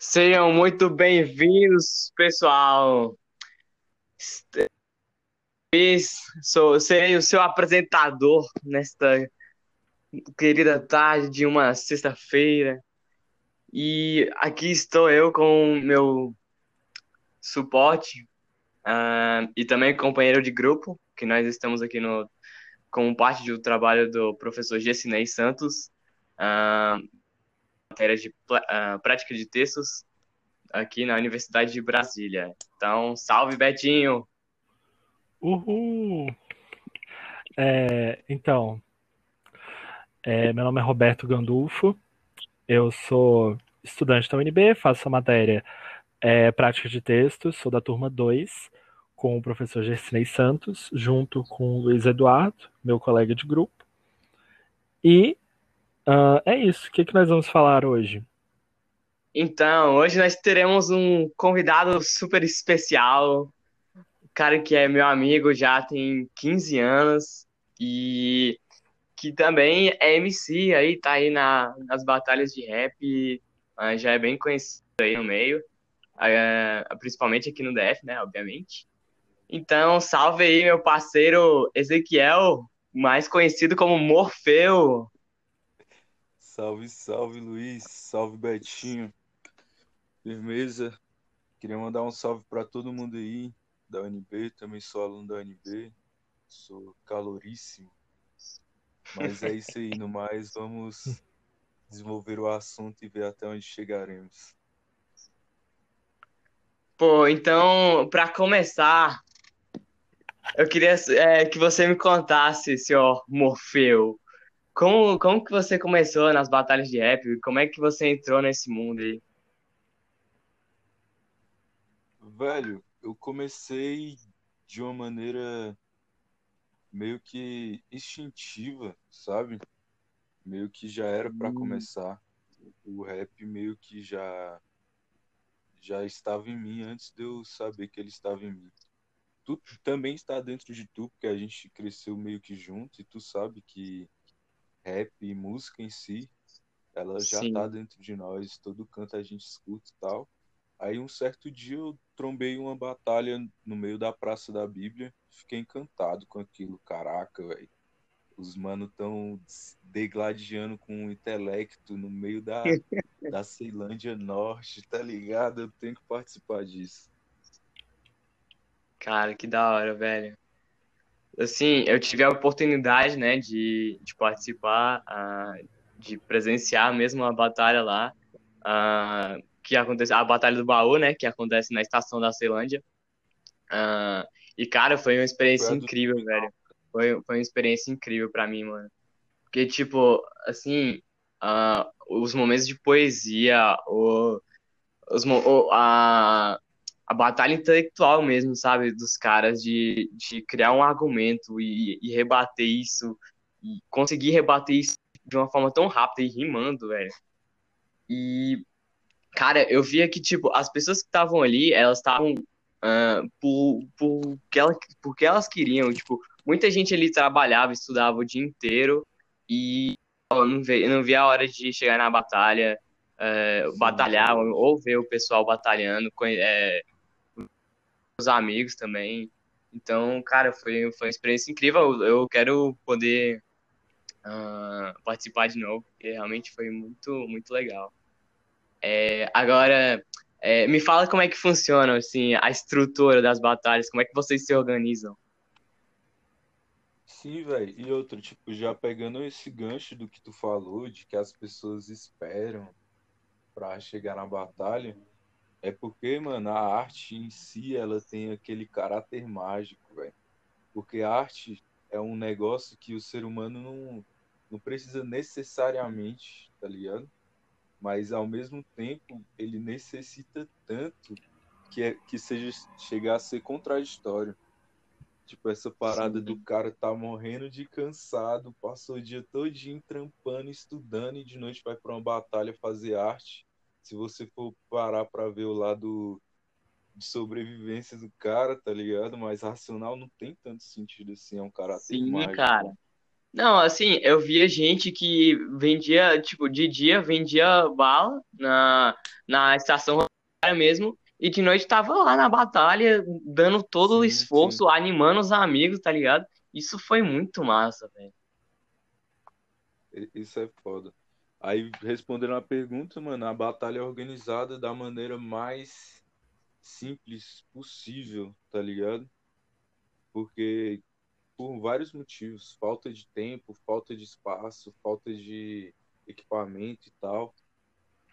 Sejam muito bem-vindos, pessoal. Sou, serei o seu apresentador nesta querida tarde de uma sexta-feira. E aqui estou eu com o meu suporte uh, e também companheiro de grupo, que nós estamos aqui no, como parte do trabalho do professor Gessinei Santos. Uh, matéria de uh, prática de textos aqui na Universidade de Brasília. Então, salve Betinho! Uhul! É, então, é, meu nome é Roberto Gandulfo, eu sou estudante da UNB, faço a matéria é, prática de textos, sou da turma 2, com o professor Gersinei Santos, junto com o Luiz Eduardo, meu colega de grupo. E Uh, é isso. O que, que nós vamos falar hoje? Então, hoje nós teremos um convidado super especial. Um cara que é meu amigo já tem 15 anos e que também é MC aí, tá aí na, nas batalhas de rap, uh, já é bem conhecido aí no meio, uh, principalmente aqui no DF, né, obviamente. Então, salve aí meu parceiro Ezequiel, mais conhecido como Morfeu. Salve, salve Luiz, salve Betinho. Firmeza. Queria mandar um salve para todo mundo aí da UNB, também sou aluno da UNB, sou caloríssimo. Mas é isso aí, no mais, vamos desenvolver o assunto e ver até onde chegaremos. Pô, então, para começar, eu queria é, que você me contasse, senhor Morfeu, como, como que você começou nas batalhas de rap? Como é que você entrou nesse mundo aí? Velho, eu comecei de uma maneira meio que instintiva, sabe? Meio que já era para hum. começar. O rap meio que já já estava em mim antes de eu saber que ele estava em mim. Tu também está dentro de tu, porque a gente cresceu meio que junto e tu sabe que rap e música em si, ela já Sim. tá dentro de nós, todo canto a gente escuta e tal. Aí um certo dia eu trombei uma batalha no meio da Praça da Bíblia, fiquei encantado com aquilo, caraca, velho. Os mano tão degladiando com um intelecto no meio da, da Ceilândia Norte, tá ligado? Eu tenho que participar disso. Cara, que da hora, velho assim, eu tive a oportunidade, né, de, de participar, uh, de presenciar mesmo a batalha lá, uh, que acontece, a batalha do baú, né, que acontece na estação da Ceilândia. Uh, e cara, foi uma experiência incrível, velho. Foi, foi uma experiência incrível para mim, mano. Porque tipo, assim, os momentos de poesia, o, os, o, a, a batalha intelectual mesmo, sabe? Dos caras de, de criar um argumento e, e rebater isso, e conseguir rebater isso de uma forma tão rápida e rimando, velho. E, cara, eu via que, tipo, as pessoas que estavam ali, elas estavam uh, por, por, que elas, porque elas queriam, tipo, muita gente ali trabalhava, estudava o dia inteiro e ó, não, via, não via a hora de chegar na batalha, batalhar, ou ver o pessoal batalhando, é, os amigos também. Então, cara, foi, foi uma experiência incrível. Eu quero poder uh, participar de novo, porque realmente foi muito, muito legal. É, agora, é, me fala como é que funciona assim, a estrutura das batalhas, como é que vocês se organizam? Sim, velho. E outro, tipo, já pegando esse gancho do que tu falou, de que as pessoas esperam para chegar na batalha, é porque, mano, a arte em si, ela tem aquele caráter mágico, velho. Porque a arte é um negócio que o ser humano não, não precisa necessariamente, tá ligado? Mas ao mesmo tempo, ele necessita tanto que, é, que seja chegar a ser contraditório. Tipo, essa parada Sim. do cara tá morrendo de cansado, passou o dia todinho trampando, estudando e de noite vai para uma batalha fazer arte se você for parar para ver o lado de sobrevivência do cara, tá ligado? Mas racional não tem tanto sentido assim, é um caráter Sim, mágico. cara. Não, assim, eu via gente que vendia, tipo, de dia vendia bala na, na estação mesmo, e de noite tava lá na batalha, dando todo o Sim, sim. esforço, animando os amigos, tá ligado? Isso foi muito massa, velho. Isso é foda. Aí, respondendo a pergunta, mano, a batalha é organizada da maneira mais simples possível, tá ligado? Porque por vários motivos, falta de tempo, falta de espaço, falta de equipamento e tal.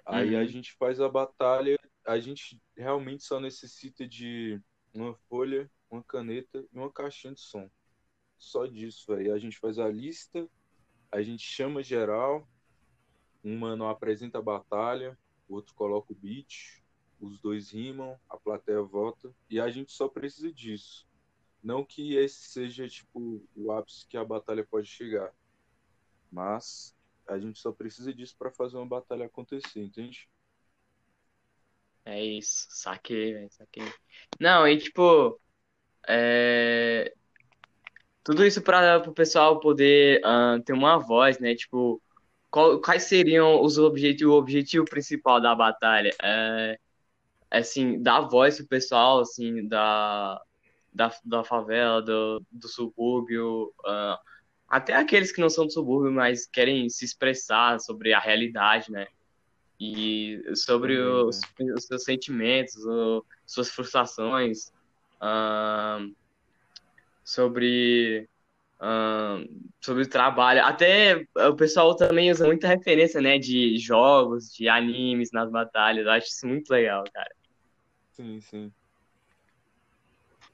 Aí a Uhum. gente faz a batalha, a gente realmente só necessita de uma folha, uma caneta e uma caixinha de som. Só disso, velho. A gente faz a lista, a gente chama geral, um mano apresenta a batalha, o outro coloca o beat, os dois rimam, a plateia vota, e a gente só precisa disso. Não que esse seja, tipo, o ápice que a batalha pode chegar, mas a gente só precisa disso pra fazer uma batalha acontecer, entende? É isso, saquei, saquei. Não, e tipo, é, tudo isso para o pessoal poder ah, ter uma voz, né? Tipo, qual- quais seriam os objetivos, o objetivo principal da batalha? É, assim, dar voz pro pessoal, assim, da, da, da favela, do, do subúrbio, ah, até aqueles que não são do subúrbio, mas querem se expressar sobre a realidade, né? E sobre Também, os, os seus sentimentos, o- suas frustrações, ah, sobre, sobre o trabalho. Até o pessoal também usa muita referência, né, de jogos, de animes nas batalhas. Eu acho isso muito legal, cara. Sim, sim.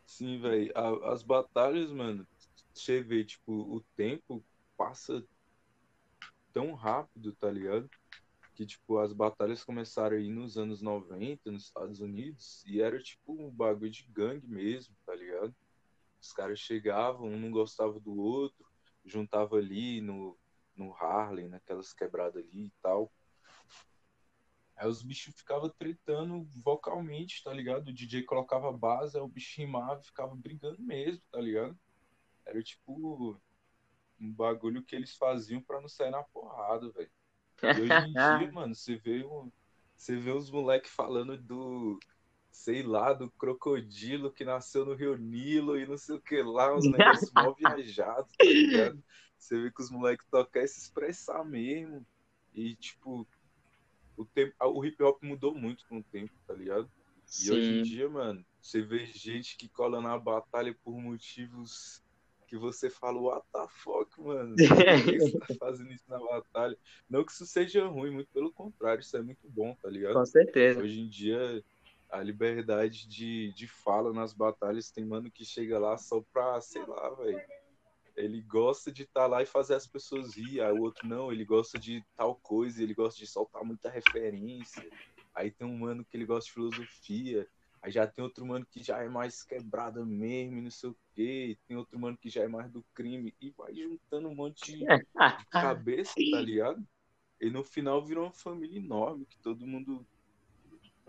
Sim, velho. As batalhas, mano, você vê, tipo, o tempo passa tão rápido, tá ligado? Que, tipo, as batalhas começaram aí nos anos 90, nos Estados Unidos, e era, tipo, um bagulho de gangue mesmo? Os caras chegavam, um não gostava do outro, juntava ali no, no Harlem, naquelas quebradas ali e tal. Aí os bichos ficavam tretando vocalmente, tá ligado? O DJ colocava base, aí o bicho rimava e ficava brigando mesmo, tá ligado? Era tipo um bagulho que eles faziam pra não sair na porrada, velho. E hoje em dia, mano, você vê, um, você vê uns moleques falando do, sei lá, do crocodilo que nasceu no Rio Nilo e não sei o que lá, uns negócios mal viajados, tá ligado? Você vê que os moleques querem se expressar mesmo. E, tipo, o, tempo, o hip hop mudou muito com o tempo, tá ligado? E hoje em Sim. dia, mano, você vê gente que cola na batalha por motivos que você fala, what the fuck, mano? Por que você tá fazendo isso na batalha? Não que isso seja ruim, muito pelo contrário, isso é muito bom, tá ligado? Com certeza. Hoje em dia, a liberdade de, de fala nas batalhas tem mano que chega lá só pra, sei lá, velho. Ele gosta de estar lá e fazer as pessoas rir, aí o outro não, ele gosta de tal coisa, ele gosta de soltar muita referência. Aí tem um mano que ele gosta de filosofia, aí já tem outro mano que já é mais quebrada mesmo e não sei o quê, tem outro mano que já é mais do crime, e vai juntando um monte de, de cabeça, tá ligado? E no final virou uma família enorme, que todo mundo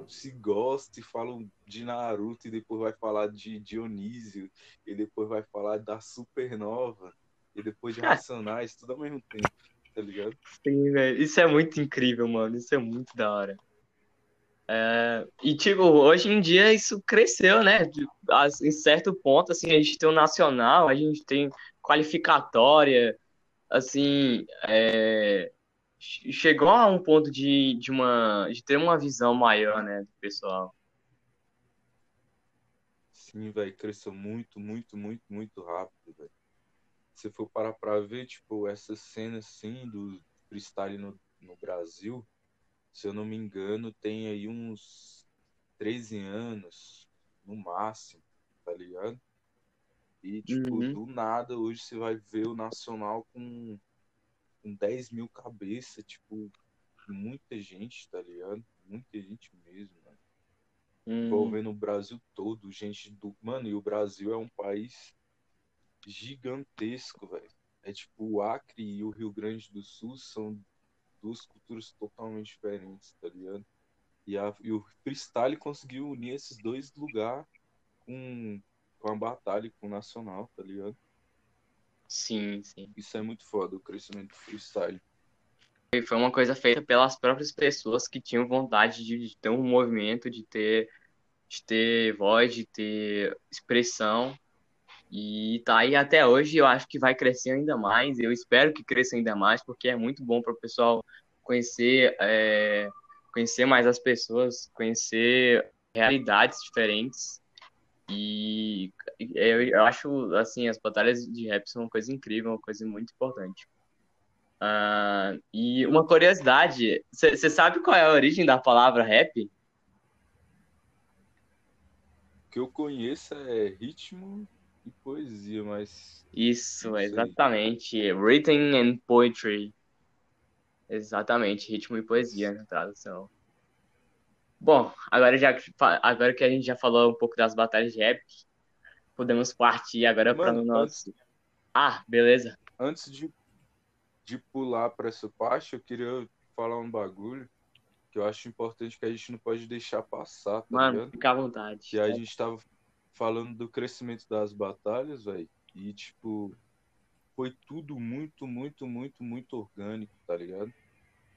se gosta e falam de Naruto e depois vai falar de Dionísio e depois vai falar da Supernova e depois de Racionais, tudo ao mesmo tempo, tá ligado? Sim, velho. Isso é muito incrível, mano. Isso é muito da hora. É, E, tipo, hoje em dia isso cresceu, né? Em certo ponto, assim, a gente tem o nacional, a gente tem qualificatória, assim, é, chegou a um ponto de, de, uma, de ter uma visão maior, né, do pessoal. Sim, velho, cresceu muito, muito, muito, muito rápido, velho. Se for parar pra ver, tipo, essa cena assim do freestyle no, no Brasil, se eu não me engano, tem aí uns 13 anos, no máximo, tá ligado? E, tipo, Uhum. do nada, hoje você vai ver o Nacional com, com 10 mil cabeças, tipo, muita gente, tá ligado? Muita gente mesmo, mano. Uhum. Envolvendo o Brasil todo, gente do. Mano, e o Brasil é um país gigantesco, velho. É tipo, o Acre e o Rio Grande do Sul são duas culturas totalmente diferentes, tá ligado? E, a, e o freestyle conseguiu unir esses dois lugares com, com a batalha, com o nacional, tá ligado? Sim, sim. Isso é muito foda, o crescimento do freestyle. Foi uma coisa feita pelas próprias pessoas que tinham vontade de ter um movimento, de ter, de ter voz, de ter expressão. E tá aí até hoje, eu acho que vai crescer ainda mais. Eu espero que cresça ainda mais, porque é muito bom para o pessoal conhecer, é, conhecer mais as pessoas, conhecer realidades diferentes. E eu, acho, assim, as batalhas de rap são uma coisa incrível, uma coisa muito importante. Uh, e uma curiosidade, você sabe qual é a origem da palavra rap? O que eu conheço é ritmo e poesia, mas. Isso, exatamente. Written and poetry. Exatamente, ritmo e poesia na tradução. Bom, agora, já, agora que a gente já falou um pouco das batalhas de rap, podemos partir agora para o nosso. Antes... Ah, beleza. Antes de de pular para essa parte, eu queria falar um bagulho que eu acho importante que a gente não pode deixar passar, tá Mano, ligado? fica à vontade. Que a gente tava falando do crescimento das batalhas, velho, e tipo, foi tudo muito, muito, muito, muito orgânico, tá ligado?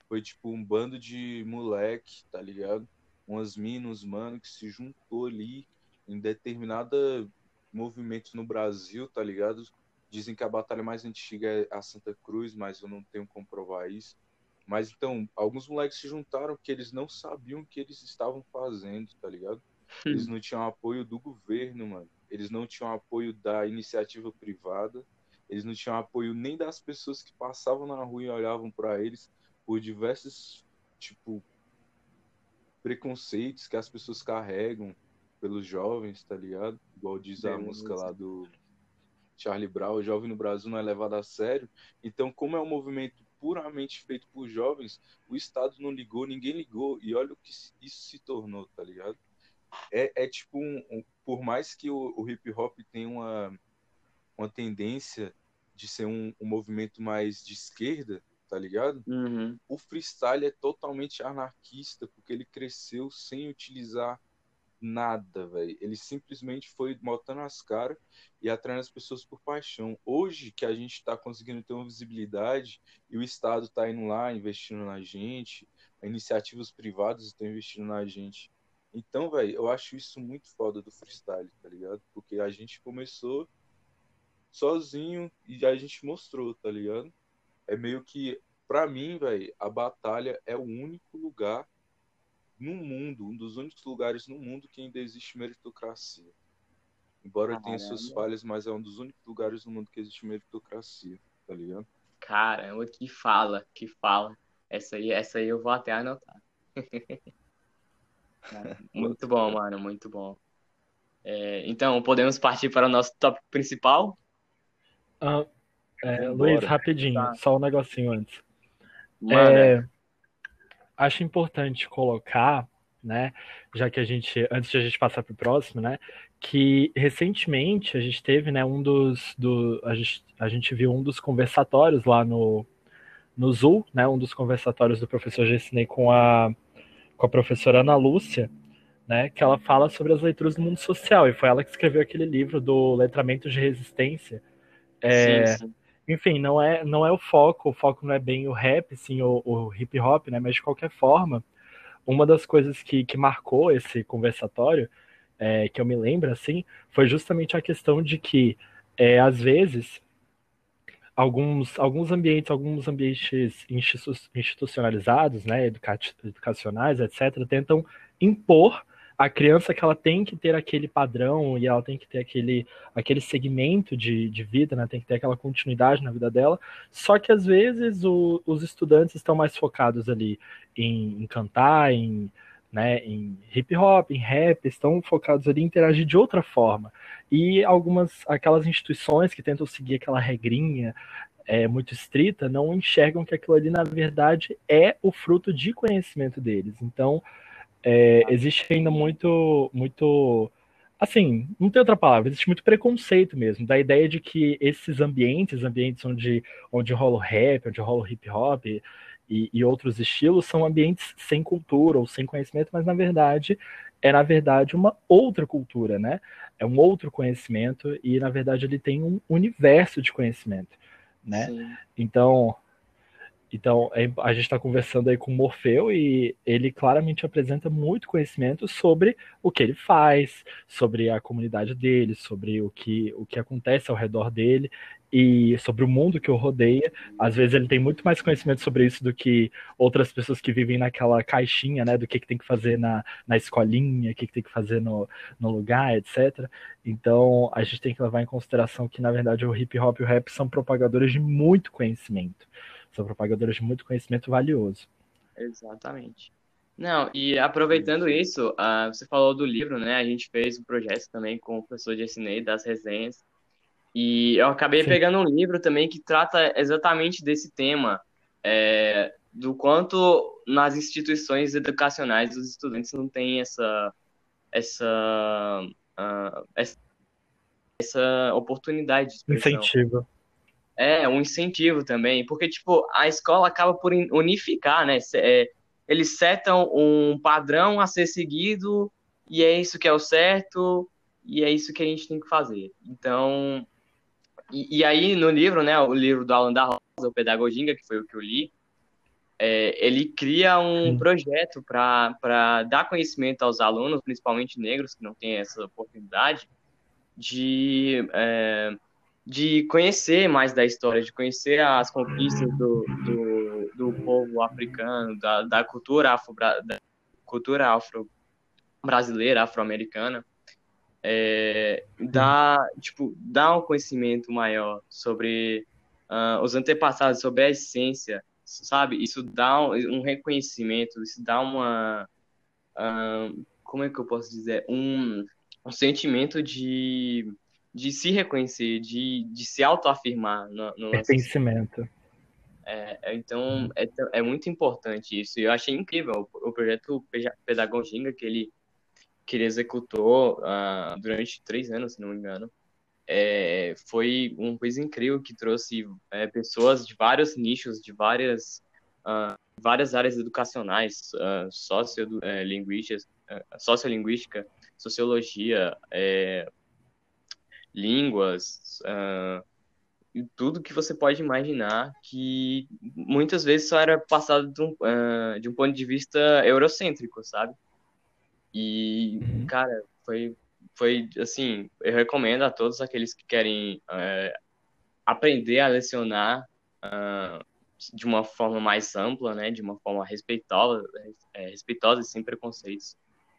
Foi tipo um bando de moleque, tá ligado? Umas minas, mano, que se juntou ali em determinada movimento no Brasil, tá ligado? Dizem que a batalha mais antiga é a Santa Cruz, mas eu não tenho como provar isso. Mas então, alguns moleques se juntaram que eles não sabiam o que eles estavam fazendo, tá ligado? Eles não tinham apoio do governo, mano. Eles não tinham apoio da iniciativa privada. Eles não tinham apoio nem das pessoas que passavam na rua e olhavam para eles por diversos, tipo, preconceitos que as pessoas carregam pelos jovens, tá ligado? Igual diz a música lá do Charlie Brown, o jovem no Brasil não é levado a sério. Então, como é um movimento puramente feito por jovens, o Estado não ligou, ninguém ligou. E olha o que isso se tornou, tá ligado? É, é tipo, um, um, por mais que o, o, hip hop tenha uma, uma tendência de ser um, um movimento mais de esquerda, tá ligado? Uhum. O freestyle é totalmente anarquista, porque ele cresceu sem utilizar nada, velho. Ele simplesmente foi botando as caras e atraindo as pessoas por paixão. Hoje que a gente está conseguindo ter uma visibilidade e o Estado está indo lá investindo na gente, iniciativas privadas estão investindo na gente. Então, velho, eu acho isso muito foda do freestyle, tá ligado? Porque a gente começou sozinho e a gente mostrou, tá ligado? É meio que, pra mim, velho, a batalha é o único lugar no mundo, um dos únicos lugares no mundo que ainda existe meritocracia. Embora Caramba. tenha suas falhas, mas é um dos únicos lugares no mundo que existe meritocracia, tá ligado? Caramba, que fala, que fala. Essa aí, essa aí eu vou até anotar. muito bom, mano, muito bom. É, então, podemos partir para o nosso tópico principal? Ah, é, Luiz, rapidinho, tá. só um negocinho antes. Mano, é, acho importante colocar, né, já que a gente, antes de a gente passar para o próximo, né, que recentemente a gente teve, né, um dos, do, a gente, a gente viu um dos conversatórios lá no, no Zul, né, um dos conversatórios do professor Gessinei com a, com a professora Ana Lúcia, né, que ela fala sobre as leituras do mundo social, e foi ela que escreveu aquele livro do Letramento de Resistência, é, sim, sim enfim, não é, não é o foco, o foco não é bem o rap, sim, o, o hip hop, né? Mas de qualquer forma, uma das coisas que, que marcou esse conversatório, é, que eu me lembro, assim, foi justamente a questão de que, é, às vezes, alguns, alguns ambientes, alguns ambientes institucionalizados, né, educacionais, etc., tentam impor a criança que ela tem que ter aquele padrão e ela tem que ter aquele, aquele segmento de, de vida, né? Tem que ter aquela continuidade na vida dela. Só que às vezes o, os estudantes estão mais focados ali em, em cantar, em, né, em hip hop, em rap, estão focados ali em interagir de outra forma. E algumas, aquelas instituições que tentam seguir aquela regrinha é, muito estrita, não enxergam que aquilo ali, na verdade, é o fruto de conhecimento deles. Então, é, existe ainda muito, muito, assim, não tem outra palavra, existe muito preconceito mesmo, da ideia de que esses ambientes, ambientes onde, onde rola o rap, onde rola o hip hop e, e outros estilos, são ambientes sem cultura ou sem conhecimento, mas na verdade é na verdade uma outra cultura, né? É um outro conhecimento e na verdade ele tem um universo de conhecimento, né? Sim. Então, então, é a gente está conversando aí com o Morfeu e ele claramente apresenta muito conhecimento sobre o que ele faz, sobre a comunidade dele, sobre o que, o que acontece ao redor dele e sobre o mundo que o rodeia. Às vezes ele tem muito mais conhecimento sobre isso do que outras pessoas que vivem naquela caixinha, né, do que, que tem que fazer na, na escolinha, o que, que tem que fazer no, no lugar, etc. Então, a gente tem que levar em consideração que, na verdade, o hip hop e o rap são propagadores de muito conhecimento. São propagadores de muito conhecimento valioso. Exatamente. Não, e aproveitando isso, uh, você falou do livro, né? A gente fez um projeto também com o professor Jessinei das resenhas. E eu acabei Sim. pegando um livro também que trata exatamente desse tema, é, do quanto nas instituições educacionais os estudantes não têm essa, essa, uh, essa, essa oportunidade de expressão. Incentivo. É, um incentivo também, porque, tipo, a escola acaba por unificar, né? É, eles setam um padrão a ser seguido e é isso que é o certo e é isso que a gente tem que fazer. Então, e, e aí no livro, né, o livro do Alan da Rosa, o Pedagoginga, que foi o que eu li, é, ele cria um projeto para dar conhecimento aos alunos, principalmente negros, que não têm essa oportunidade, de é, de conhecer mais da história, de conhecer as conquistas do, do, do povo africano, da, da cultura afro da cultura afro brasileira, afro-americana, é, dá tipo dá um conhecimento maior sobre uh, os antepassados, sobre a essência, sabe? Isso dá um, um reconhecimento, isso dá uma uh, como é que eu posso dizer um, um sentimento de de se reconhecer, de, de se autoafirmar no, no Pertencimento. É, é, então, é, é muito importante isso. Eu achei incrível o, o projeto Pedagoginga que ele, que ele executou uh, durante três anos, se não me engano. É, foi uma coisa incrível que trouxe é, pessoas de vários nichos, de várias, uh, várias áreas educacionais, uh, sociolinguística, sociologia, é, línguas, uh, tudo que você pode imaginar que muitas vezes só era passado de um, uh, de um ponto de vista eurocêntrico, sabe? E, uhum. cara, foi, foi assim, eu recomendo a todos aqueles que querem uh, aprender a lecionar de uma forma mais ampla, né, de uma forma respeitosa, é, respeitosa e sem preconceitos,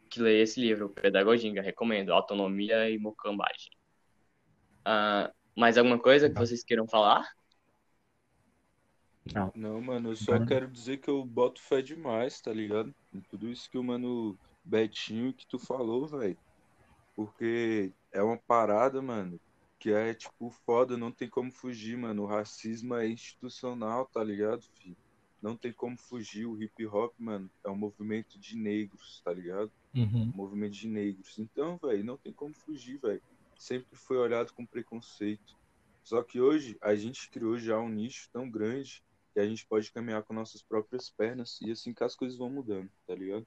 que leia esse livro, Pedagogia, recomendo, Autonomia e Mocambagem. Uh, mais alguma coisa que vocês queiram falar? Não. Não, mano, eu só quero dizer que eu boto fé demais, tá ligado? Em tudo isso que o mano Betinho que tu falou, velho. Porque é uma parada, mano, que é tipo foda, não tem como fugir, mano. O racismo é institucional, tá ligado, filho? Não tem como fugir. O hip hop, mano, é um movimento de negros, tá ligado? Uhum. Um movimento de negros. Então, velho, não tem como fugir, velho sempre foi olhado com preconceito. Só que hoje a gente criou já um nicho tão grande que a gente pode caminhar com nossas próprias pernas e assim que as coisas vão mudando, tá ligado?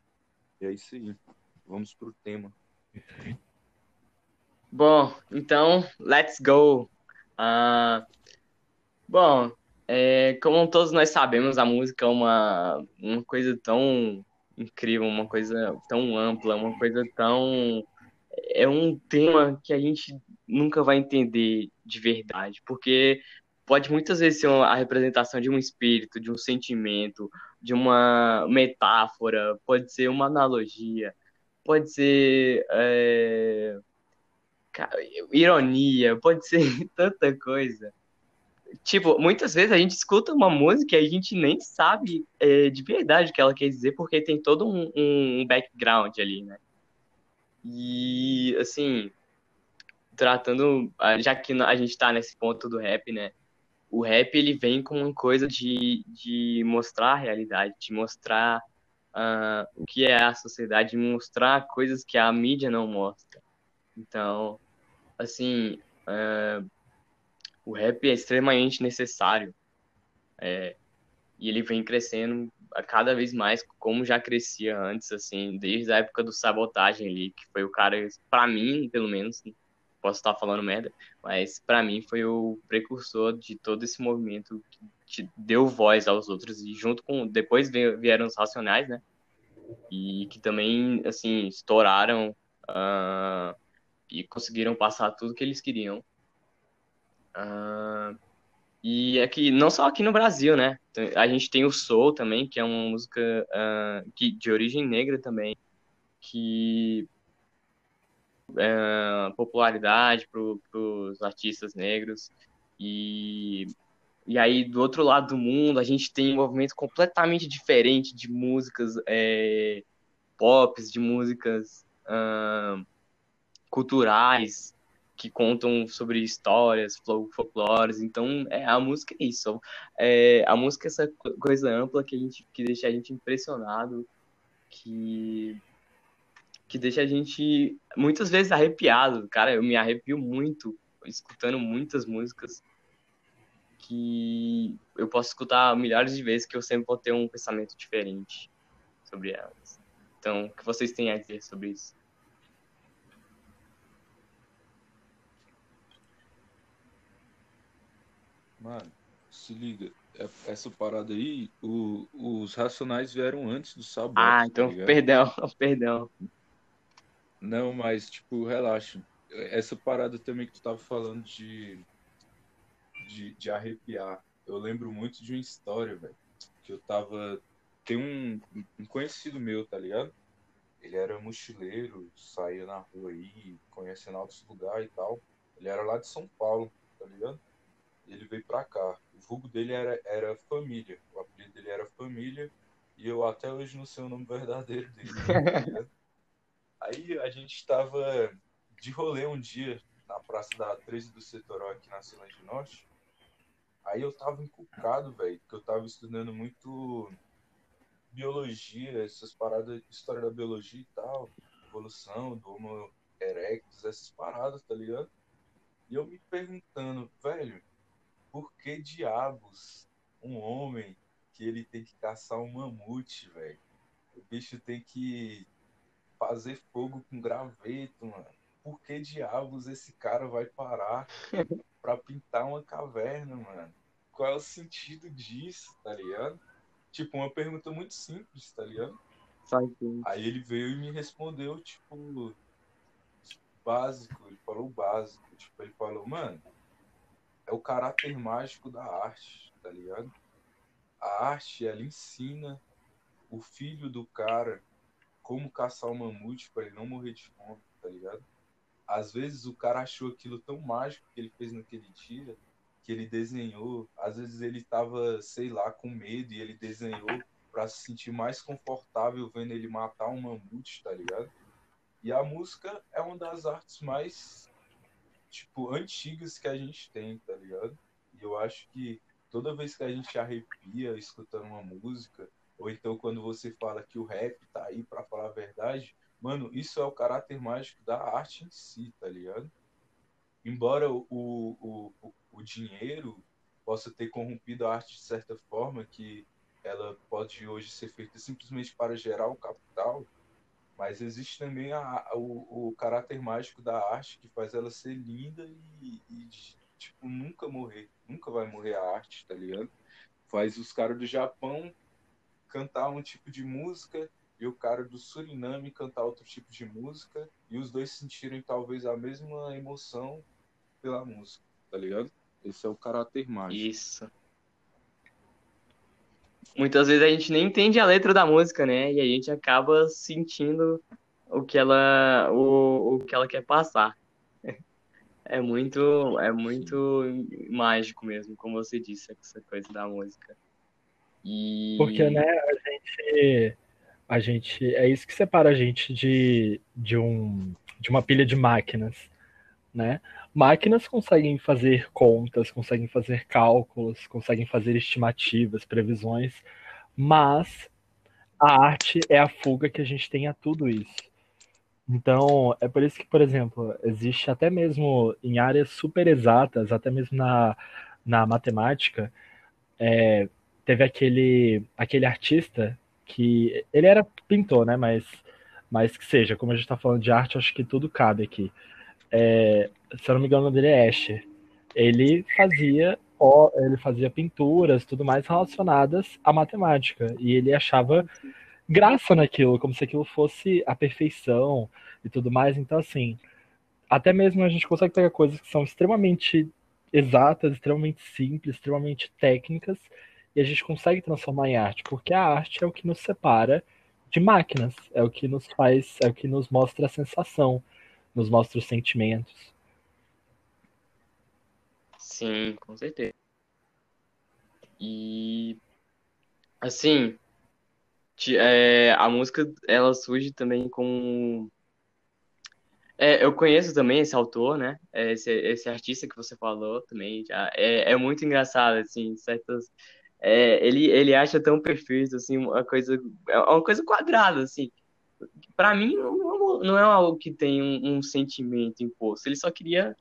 E é isso aí. Vamos pro tema. Bom, então, let's go. Uh, bom, é, como todos nós sabemos, a música é uma, uma coisa tão incrível, uma coisa tão ampla, uma coisa tão é um tema que a gente nunca vai entender de verdade, porque pode muitas vezes ser a representação de um espírito, de um sentimento, de uma metáfora, pode ser uma analogia, pode ser é, ironia, pode ser tanta coisa. Tipo, muitas vezes a gente escuta uma música e a gente nem sabe é, de verdade o que ela quer dizer, porque tem todo um, um background ali, né? E, assim, tratando, já que a gente tá nesse ponto do rap, né? O rap, ele vem com uma coisa de, de mostrar a realidade, de mostrar uh, o que é a sociedade, de mostrar coisas que a mídia não mostra. Então, assim, uh, o rap é extremamente necessário. É, e ele vem crescendo cada vez mais como já crescia antes, assim, desde a época do Sabotagem ali, que foi o cara, para mim, pelo menos, posso estar falando merda, mas para mim foi o precursor de todo esse movimento que deu voz aos outros e junto com depois vieram os Racionais, né? E que também assim estouraram uh, e conseguiram passar tudo que eles queriam. Uh, e aqui, não só aqui no Brasil, né? A gente tem o Soul também, que é uma música uh, que, de origem negra também, que é, popularidade para os artistas negros. E, e aí, do outro lado do mundo, a gente tem um movimento completamente diferente de músicas é, pop, de músicas uh, culturais, que contam sobre histórias, folclores. Então, é, a música é isso. É, a música é essa coisa ampla que, a gente, que deixa a gente impressionado, que, que deixa a gente muitas vezes arrepiado. Cara, eu me arrepio muito escutando muitas músicas que eu posso escutar milhares de vezes que eu sempre vou ter um pensamento diferente sobre elas. Então, o que vocês têm a dizer sobre isso? Mano, se liga. É, essa parada aí, o, os Racionais vieram antes do Sabor. Ah, então, tá perdão, perdão. Não, mas, tipo, relaxa. Essa parada também que tu tava falando de, de, de arrepiar. Eu lembro muito de uma história, velho. Que eu tava. Tem um, um conhecido meu, tá ligado? Ele era mochileiro, saía na rua aí, conhecendo outros lugares e tal. Ele era lá de São Paulo, tá ligado? Ele veio para cá. O vulgo dele era, era Família. O apelido dele era Família. E eu até hoje não sei o nome verdadeiro dele. Tá Aí a gente estava de rolê um dia na Praça da 13 do Setoró, aqui na Ceilândia Norte. Aí eu tava encucado, velho, porque eu tava estudando muito biologia, essas paradas, história da biologia e tal, evolução do Homo erectus, essas paradas, tá ligado? E eu me perguntando, velho, por que diabos um homem que ele tem que caçar um mamute, velho? O bicho tem que fazer fogo com graveto, mano. Por que diabos esse cara vai parar pra pintar uma caverna, mano? Qual é o sentido disso, tá ligado? Tipo, uma pergunta muito simples, tá ligado? Aí ele veio e me respondeu, tipo, básico. Ele falou básico. Tipo, ele falou, mano, é o caráter mágico da arte, tá ligado? A arte, ela ensina o filho do cara como caçar o mamute para ele não morrer de fome, tá ligado? Às vezes o cara achou aquilo tão mágico que ele fez naquele dia, que ele desenhou. Às vezes ele tava, sei lá, com medo e ele desenhou para se sentir mais confortável vendo ele matar um mamute, tá ligado? E a música é uma das artes mais tipo, antigas que a gente tem, tá ligado? E eu acho que toda vez que a gente arrepia escutando uma música, ou então quando você fala que o rap tá aí para falar a verdade, mano, isso é o caráter mágico da arte em si, tá ligado? Embora o, o, o, o dinheiro possa ter corrompido a arte de certa forma, que ela pode hoje ser feita simplesmente para gerar o capital, mas existe também a, a, o, o, caráter mágico da arte que faz ela ser linda e, e, tipo, nunca morrer. Nunca vai morrer a arte, tá ligado? Faz os caras do Japão cantar um tipo de música e o cara do Suriname cantar outro tipo de música e os dois sentirem talvez a mesma emoção pela música, tá ligado? Esse é o caráter mágico. Isso muitas vezes a gente nem entende a letra da música, né? E a gente acaba sentindo o que ela, o, o que ela quer passar. É muito, é muito mágico mesmo, como você disse, essa coisa da música. E... Porque, né, a gente, a gente, é isso que separa a gente de, de, um, de uma pilha de máquinas, né? Máquinas conseguem fazer contas, conseguem fazer cálculos, conseguem fazer estimativas, previsões, mas a arte é a fuga que a gente tem a tudo isso. Então, é por isso que, por exemplo, existe até mesmo em áreas super exatas, até mesmo na, na matemática, é, teve aquele, aquele artista que. Ele era pintor, né? Mas, mas que seja, como a gente tá falando de arte, acho que tudo cabe aqui. É, se eu não me engano, o nome dele é Escher. Ele fazia ele fazia pinturas, tudo mais relacionadas à matemática. E ele achava graça naquilo, como se aquilo fosse a perfeição e tudo mais. Então, assim, até mesmo a gente consegue pegar coisas que são extremamente exatas, extremamente simples, extremamente técnicas, e a gente consegue transformar em arte, porque a arte é o que nos separa de máquinas, é o que nos faz, é o que nos mostra a sensação, nos mostra os sentimentos. Sim, com certeza. E assim, é, a música ela surge também com é, eu conheço também esse autor, né? É, esse, esse artista que você falou também já é, é muito engraçado assim, certas é, ele ele acha tão perfeito assim uma coisa é uma coisa quadrada assim. Para mim não, não é algo que tem um, um sentimento imposto. Ele só queria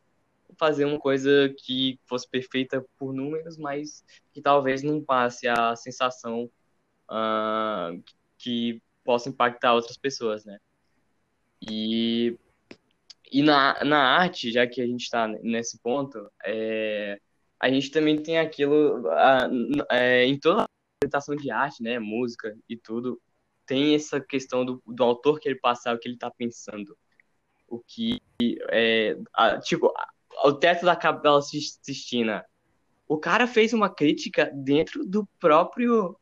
fazer uma coisa que fosse perfeita por números, mas que talvez não passe a sensação uh, que possa impactar outras pessoas, né? E, e na, na arte, já que a gente está nesse ponto, é, a gente também tem aquilo, é, em toda a apresentação de arte, né, música e tudo, tem essa questão do, do autor que ele passar o que ele está pensando. O que é, a, tipo, o teto da Capela Sistina. O cara fez uma crítica dentro do próprio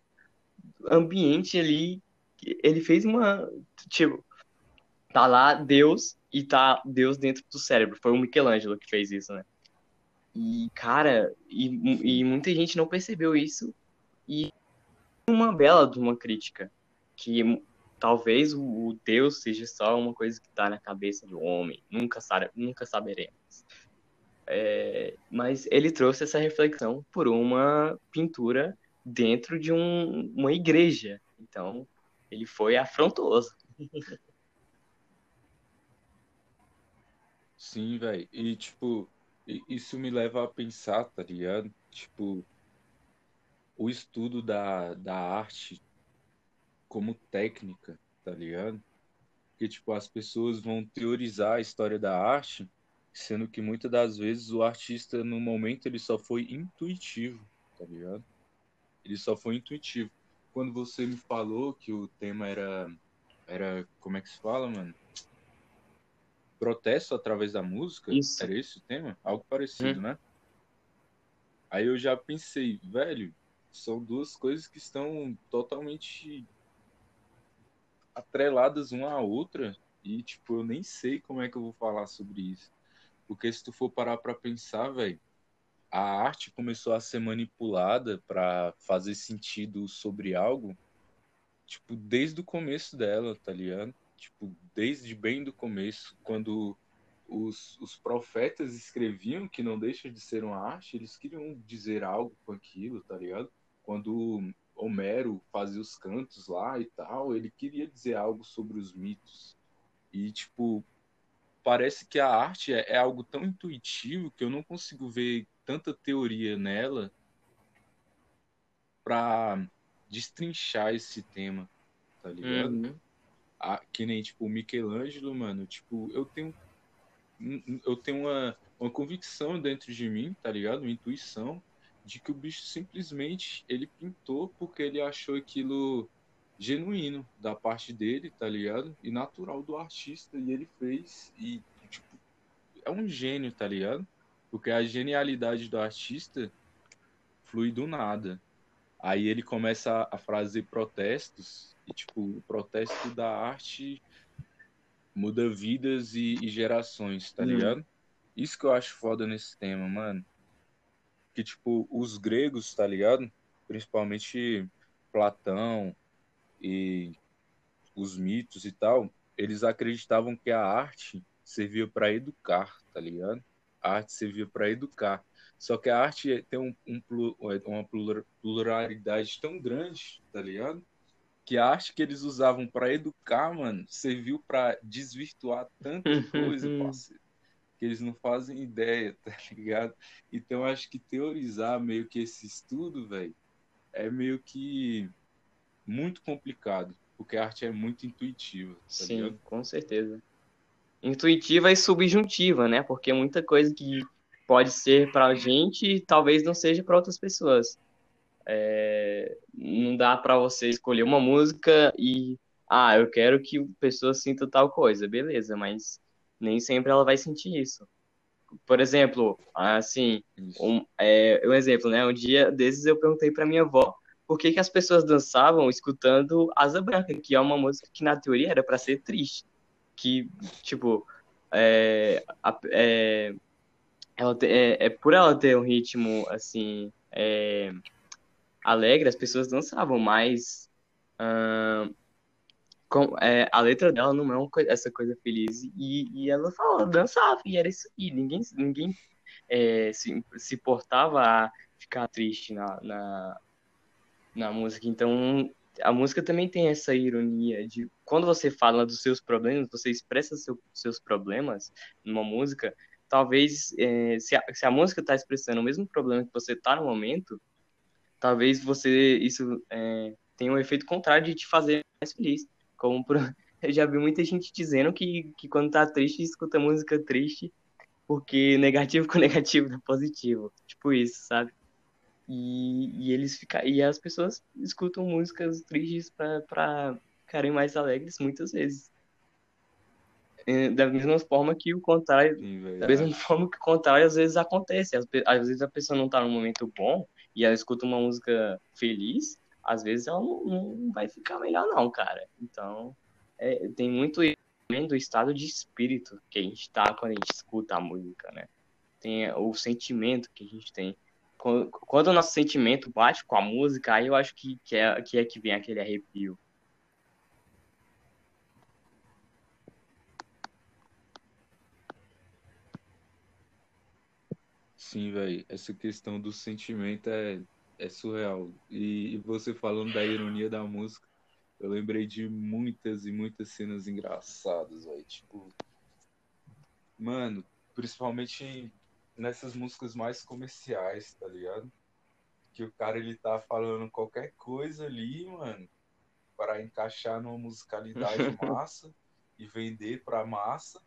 ambiente ali. Ele fez uma. Tipo, tá lá Deus e tá Deus dentro do cérebro. Foi o Michelangelo que fez isso, né? E, cara, e, e muita gente não percebeu isso. E uma bela de uma crítica. Que talvez o Deus seja só uma coisa que tá na cabeça do homem. Nunca, nunca saberemos. É, mas ele trouxe essa reflexão por uma pintura dentro de um, uma igreja. Então, ele foi afrontoso. Sim, velho. E, tipo, isso me leva a pensar, tá ligado? Tipo, o estudo da, da arte como técnica, tá ligado? Porque, tipo, as pessoas vão teorizar a história da arte sendo que muitas das vezes o artista no momento ele só foi intuitivo, tá ligado? Ele só foi intuitivo. Quando você me falou que o tema era era como é que se fala, mano? Protesto através da música, Isso. era esse o tema? Algo parecido, hum. né? Aí eu já pensei, velho, são duas coisas que estão totalmente atreladas uma à outra e tipo, eu nem sei como é que eu vou falar sobre isso. Porque se tu for parar para pensar, velho, a arte começou a ser manipulada para fazer sentido sobre algo, tipo, desde o começo dela, tá ligado? Tipo, desde bem do começo, quando os, os profetas escreviam, que não deixa de ser uma arte, eles queriam dizer algo com aquilo, tá ligado? Quando Homero fazia os cantos lá e tal, ele queria dizer algo sobre os mitos. E, tipo, parece que a arte é, é, algo tão intuitivo que eu não consigo ver tanta teoria nela para destrinchar esse tema, tá ligado? Uhum. Ah, que nem, tipo, o Michelangelo, mano, tipo, eu tenho eu tenho uma, uma convicção dentro de mim, tá ligado? Uma intuição de que o bicho simplesmente ele pintou porque ele achou aquilo genuíno da parte dele, tá ligado? E natural do artista. E ele fez. E, tipo, é um gênio, tá ligado? Porque a genialidade do artista flui do nada. Aí ele começa a fazer protestos. E, tipo, o protesto da arte muda vidas e, e gerações, tá hum. ligado? Isso que eu acho foda nesse tema, mano. Que, tipo, os gregos, tá ligado? Principalmente Platão, e os mitos e tal, eles acreditavam que a arte servia para educar, tá ligado? A arte servia para educar. Só que a arte tem um, um, uma pluralidade tão grande, tá ligado? Que a arte que eles usavam para educar, mano, serviu para desvirtuar tanta coisa, parceiro, que eles não fazem ideia, tá ligado? Então acho que teorizar meio que esse estudo, velho, é meio que muito complicado, porque a arte é muito intuitiva. Tá Sim, ligado? com certeza. Intuitiva e subjuntiva, né? Porque muita coisa que pode ser pra gente talvez não seja para outras pessoas. É, não dá para você escolher uma música e ah, eu quero que a pessoa sinta tal coisa, beleza, mas nem sempre ela vai sentir isso. Por exemplo, assim, um, é, um exemplo, né? Um dia desses eu perguntei para minha avó por que, que as pessoas dançavam escutando Asa Branca, que é uma música que na teoria era para ser triste, que tipo é, é, ela, é, é, por ela ter um ritmo assim é, alegre, as pessoas dançavam, mas com, é, a letra dela não é uma coisa, essa coisa feliz. E, e ela falou, dançava, e era isso aí. Ninguém, ninguém é, se, se portava a ficar triste na, na, na música. Então, a música também tem essa ironia de quando você fala dos seus problemas, você expressa seu, seus problemas numa música, talvez é, se, a, se a música está expressando o mesmo problema que você está no momento, talvez você isso é, tenha um efeito contrário de te fazer mais feliz. Como por... eu já vi muita gente dizendo que, que quando tá triste, escuta música triste, porque negativo com negativo é positivo. Tipo isso, sabe? E, e eles ficam. E as pessoas escutam músicas tristes para ficarem mais alegres muitas vezes. É, da mesma forma que o contrário. Sim, da mesma forma que o contrário às vezes acontece. Às, às vezes a pessoa não tá num momento bom e ela escuta uma música feliz às vezes ela não, não vai ficar melhor não, cara. Então, é, tem muito do estado de espírito que a gente tá quando a gente escuta a música, né? Tem o sentimento que a gente tem. Quando, quando o nosso sentimento bate com a música, aí eu acho que, que, é, que é que vem aquele arrepio. Sim, velho. Essa questão do sentimento é é surreal. E, e, você falando da ironia da música, eu lembrei de muitas e muitas cenas engraçadas, velho. Tipo, mano, principalmente nessas músicas mais comerciais, tá ligado? Que o cara ele tá falando qualquer coisa ali, mano, para encaixar numa musicalidade massa e vender pra massa.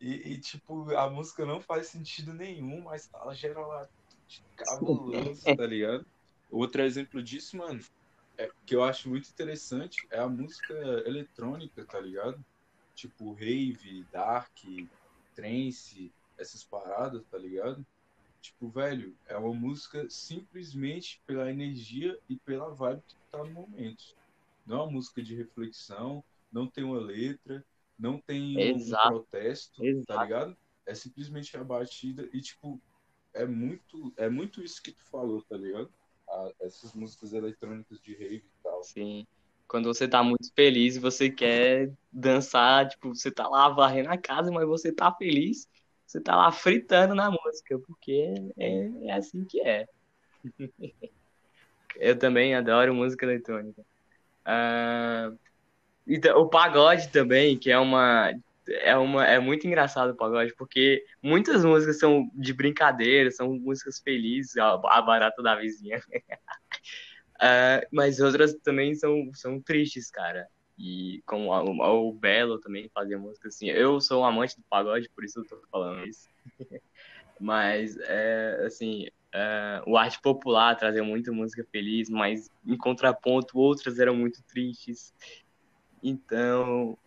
E, e, tipo, a música não faz sentido nenhum, mas ela gera lá cabuloso, tá ligado? Outro exemplo disso, mano, é, que eu acho muito interessante é a música eletrônica, tá ligado? Tipo rave, dark, trance, essas paradas, tá ligado? Tipo, velho, é uma música simplesmente pela energia e pela vibe que tá no momento. Não é uma música de reflexão, não tem uma letra, não tem Exato. um protesto, tá Exato. tá ligado? É simplesmente a batida e, tipo, é muito, é muito isso que tu falou, tá ligado? A, essas músicas eletrônicas de rave e tal. Sim. Quando você tá muito feliz e você quer dançar, tipo, você tá lá varrendo a casa, mas você tá feliz, você tá lá fritando na música, porque é, é assim que é. Eu também adoro música eletrônica. Uh, então, o pagode também, que é uma é, uma, é muito engraçado o pagode, porque muitas músicas são de brincadeira, são músicas felizes, a, a barata da vizinha. uh, mas outras também são, são tristes, cara. E como a, o Belo também fazia música assim. Eu sou um amante do pagode, por isso eu tô falando isso. mas, é, assim, uh, o arte popular trazia muita música feliz, mas em contraponto, outras eram muito tristes. Então,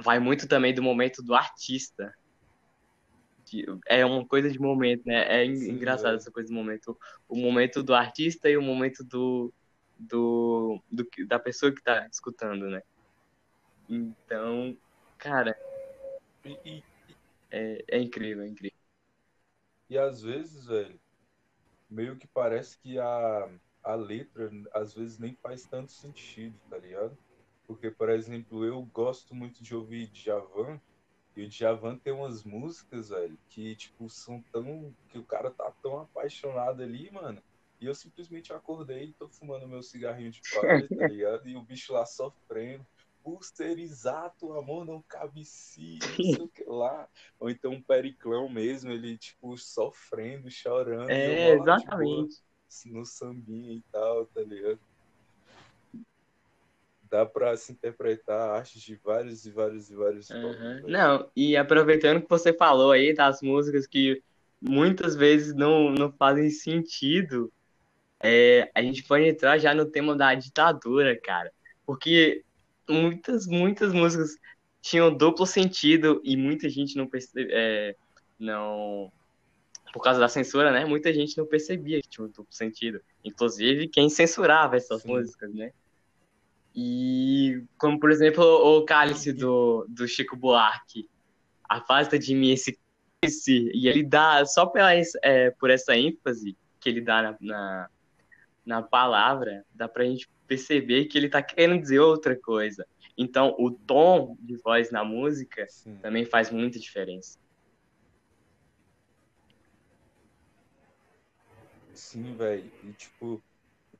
vai muito também do momento do artista. É uma coisa de momento, né? É Sim, engraçado é. essa coisa do momento. O momento do artista e o momento do, do, do da pessoa que tá escutando, né? Então, cara, e, e, é, é incrível, é incrível. E às vezes, velho, meio que parece que a, a letra às vezes nem faz tanto sentido, tá ligado? Porque, por exemplo, eu gosto muito de ouvir Djavan, e o Djavan tem umas músicas, velho, que, tipo, são tão... que o cara tá tão apaixonado ali, mano, e eu simplesmente acordei e tô fumando meu cigarrinho de palha, tá ligado? E o bicho lá sofrendo. Por ser exato, o amor não cabe si, não sei o que lá. Ou então um periclão mesmo, ele, tipo, sofrendo, chorando. É, exatamente. no sambinha e tal, tá ligado? Dá pra se interpretar artes de vários e vários e vários uhum. Não, e aproveitando que você falou aí das músicas que muitas vezes não, não fazem sentido, é, a gente pode entrar já no tema da ditadura, cara. Porque muitas, muitas músicas tinham duplo sentido e muita gente não percebe, é, não por causa da censura, né? Muita gente não percebia que tinha um duplo sentido. Inclusive quem censurava essas Sim. músicas, né? E como por exemplo o Cálice do, do Chico Buarque, afasta de mim esse e ele dá só pela, é, por essa ênfase que ele dá na, na, na palavra, dá pra gente perceber que ele tá querendo dizer outra coisa. Então, o tom de voz na música Sim. também faz muita diferença. Sim, velho. E, tipo,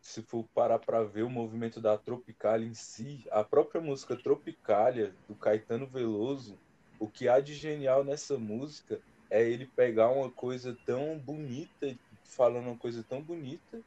se for parar pra ver o movimento da Tropicália em si, a própria música Tropicália, do Caetano Veloso, o que há de genial nessa música é ele pegar uma coisa tão bonita, falando uma coisa tão bonita,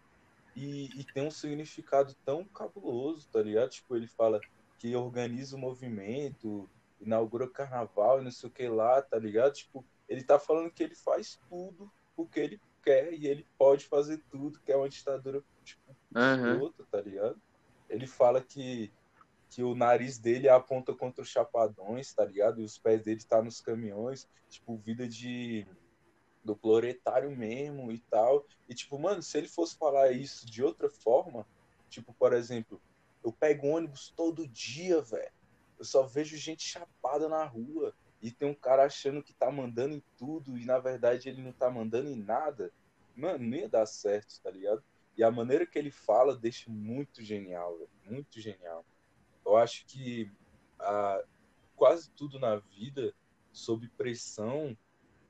e, e tem um significado tão cabuloso, tá ligado? Tipo, ele fala que organiza o movimento, inaugura carnaval e não sei o que lá, tá ligado? Tipo, ele tá falando que ele faz tudo porque ele quer e ele pode fazer tudo, que é uma ditadura, tipo, uhum. tá ligado? Ele fala que, que o nariz dele aponta contra os chapadões, tá ligado? E os pés dele tá nos caminhões, tipo, vida de do proletário mesmo e tal. E tipo, mano, se ele fosse falar isso de outra forma, tipo, por exemplo, eu pego ônibus todo dia, velho. Eu só vejo gente chapada na rua. E tem um cara achando que tá mandando em tudo e na verdade ele não tá mandando em nada. Mano, não ia dar certo, tá ligado? E a maneira que ele fala deixa muito genial, velho. Muito genial. Eu acho que a, quase tudo na vida, sob pressão,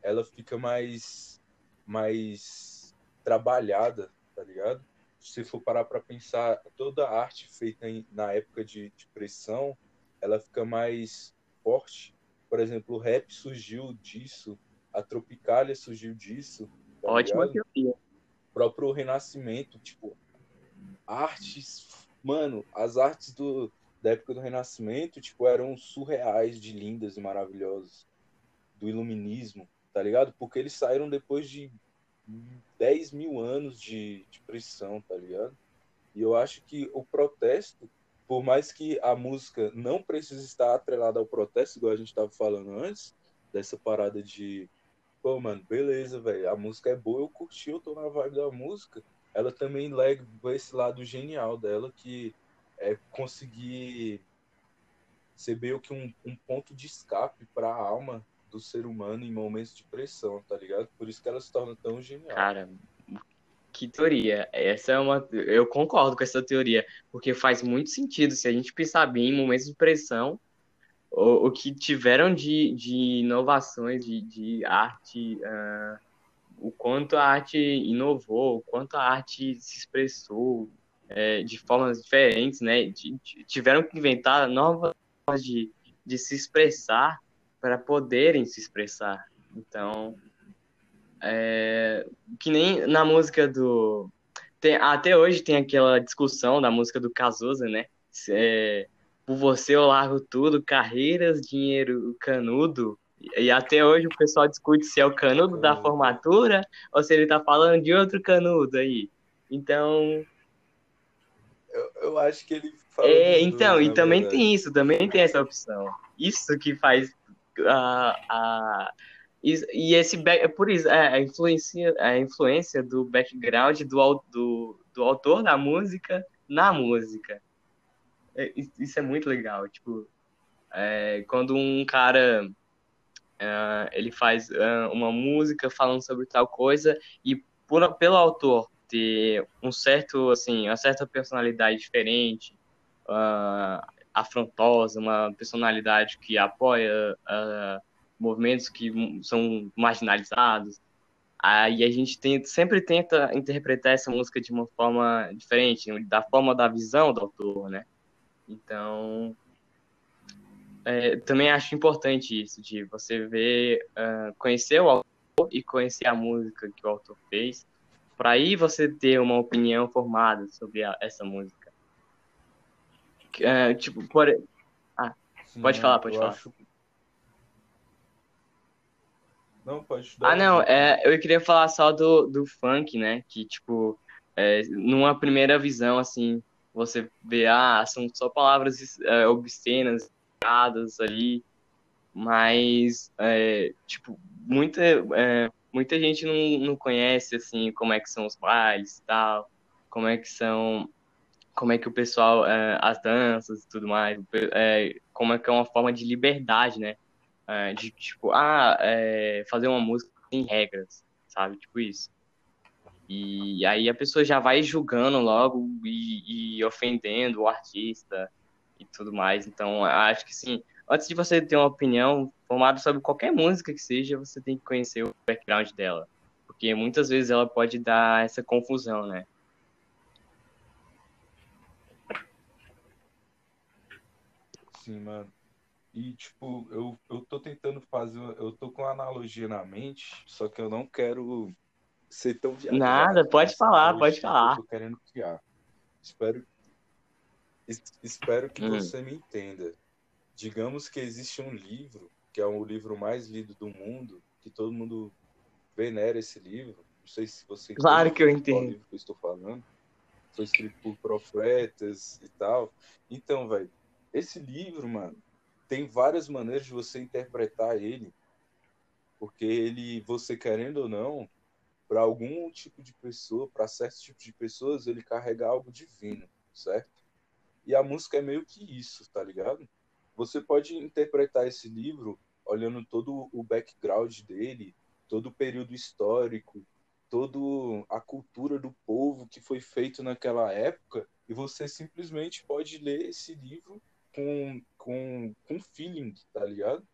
ela fica mais, mais trabalhada, tá ligado? se for parar para pensar, toda a arte feita em, na época de, de, pressão, ela fica mais forte. Por exemplo, o rap surgiu disso, a Tropicália surgiu disso. Tá Ótima teoria. Próprio Renascimento, tipo, artes, mano, as artes do, da época do Renascimento, tipo, eram surreais de lindas e maravilhosas. Do iluminismo, tá ligado? Porque eles saíram depois de 10 mil anos de, de pressão, tá ligado? E eu acho que o protesto, por mais que a música não precise estar atrelada ao protesto, igual a gente estava falando antes, dessa parada de, pô, mano, beleza, velho, a música é boa, eu curti, eu tô na vibe da música. Ela também leva esse lado genial dela, que é conseguir ser meio que um, um ponto de escape para a alma do ser humano em momentos de pressão, tá ligado? Por isso que ela se torna tão genial. Cara, que teoria. Essa é uma. Eu concordo com essa teoria, porque faz muito sentido se a gente pensar bem em momentos de pressão, o, o que tiveram de, de inovações, de, de arte, uh, o quanto a arte inovou, o quanto a arte se expressou é, de formas diferentes, né? De, tiveram que inventar novas formas de, de se expressar para poderem se expressar. Então, é, que nem na música do. Tem, até hoje tem aquela discussão da música do Cazuza, né? É, por você eu largo tudo, carreiras, dinheiro, canudo. E até hoje o pessoal discute se é o canudo da formatura ou se ele tá falando de outro canudo aí. Então. Eu, eu acho que ele. É, então, e também verdade. tem isso, também tem essa opção. Isso que faz a, a e, esse é por isso é, a influência a influência do background do, do, do autor da música na música é, isso é muito legal tipo é, quando um cara uh, ele faz uh, uma música falando sobre tal coisa e por, pelo autor ter um certo assim uma certa personalidade diferente uh, afrontosa, uma personalidade que apoia uh, movimentos que são marginalizados. Aí a gente tem, sempre tenta interpretar essa música de uma forma diferente, da forma da visão do autor, né? Então, é, também acho importante isso, de você ver, uh, conhecer o autor e conhecer a música que o autor fez, para aí você ter uma opinião formada sobre a, essa música. É, tipo, por... Ah, Sim, pode falar, pode falar. acho- Não, pode Ah, dar. não, é, eu queria falar só do, do funk, né? Que, tipo, é, numa primeira visão, assim, você vê, ah, são só palavras é, obscenas, erradas ali, mas, é, tipo, muita, é, muita gente não, não conhece, assim, como é que são os bailes e tal, como é que são, como é que o pessoal, é, as danças e tudo mais, é, como é que é uma forma de liberdade, né? É, de tipo, ah, fazer uma música sem regras, sabe? Tipo isso. E aí a pessoa já vai julgando logo e, e ofendendo o artista e tudo mais. Então, acho que sim, antes de você ter uma opinião formada sobre qualquer música que seja, você tem que conhecer o background dela. Porque muitas vezes ela pode dar essa confusão, né? Sim, mano. E, tipo, eu, eu tô tentando fazer. Eu tô com uma analogia na mente, só que eu não quero ser tão viajado. Nada, pode falar, analogia pode falar. Eu querendo criar. Espero, es- espero que Hum. você me entenda. Digamos que existe um livro, que é o livro mais lido do mundo, que todo mundo venera esse livro. Não sei se você Claro entende que eu entendo. livro que eu estou falando. Foi escrito por profetas e tal. Então, velho, esse livro, mano, tem várias maneiras de você interpretar ele, porque ele, você querendo ou não, para algum tipo de pessoa, para certos tipos de pessoas, ele carrega algo divino, certo? E a música é meio que isso, tá ligado? Você pode interpretar esse livro olhando todo o background dele, todo o período histórico, toda a cultura do povo que foi feito naquela época, e você simplesmente pode ler esse livro com, com, com feeling, tá ligado?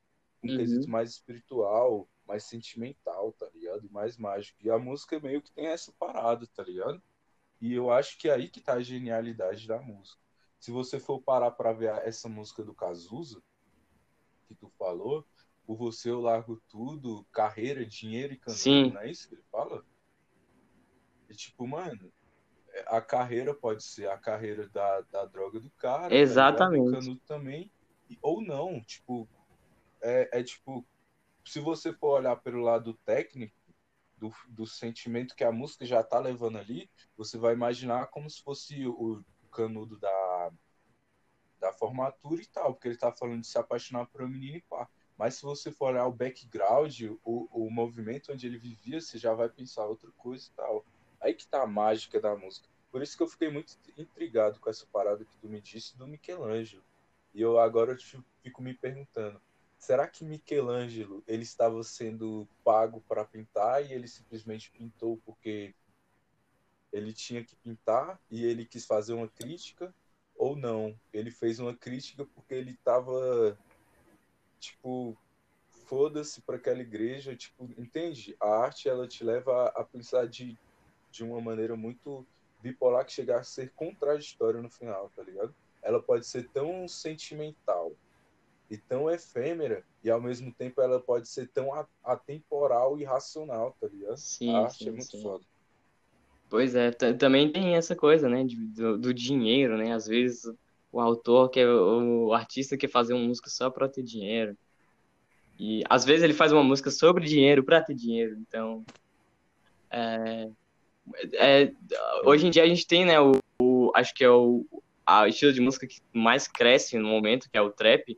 Um Uhum. quesito mais espiritual, mais sentimental, tá ligado? Mais mágico. E a música meio que tem essa parada, tá ligado? E eu acho que é aí que tá a genialidade da música. Se você for parar pra ver essa música do Cazuza, que tu falou, por você eu largo tudo, carreira, dinheiro e canudo, Sim. não é isso que ele fala? E tipo, mano, a carreira pode ser a carreira da, da droga do cara, tá? Exatamente. Canudo também, ou não, tipo, é, é tipo, se você for olhar pelo lado técnico, do, do sentimento que a música já tá levando ali, você vai imaginar como se fosse o canudo da, da formatura e tal, porque ele tá falando de se apaixonar por uma menina e pá. Mas se você for olhar o background, o, o movimento onde ele vivia, você já vai pensar outra coisa e tal. Aí que tá a mágica da música. Por isso que eu fiquei muito intrigado com essa parada que tu me disse do Michelangelo. E eu agora eu fico me perguntando, será que Michelangelo ele estava sendo pago para pintar e ele simplesmente pintou porque ele tinha que pintar e ele quis fazer uma crítica ou não? Ele fez uma crítica porque ele estava tipo foda-se para aquela igreja, tipo, entende? A arte ela te leva a, pensar de de uma maneira muito bipolar que chega a ser contraditória no final, tá ligado? Ela pode ser tão sentimental e tão efêmera e ao mesmo tempo ela pode ser tão atemporal e racional, tá ligado? Sim, a arte sim, é muito sim. foda. Pois é, ta- também tem essa coisa, né, do, do dinheiro, né? Às vezes o autor quer, o artista quer fazer uma música só pra ter dinheiro. E às vezes ele faz uma música sobre dinheiro pra ter dinheiro. Então, é, hoje em dia a gente tem, né, o, o- acho que é o a estilo de música que mais cresce no momento, que é o trap,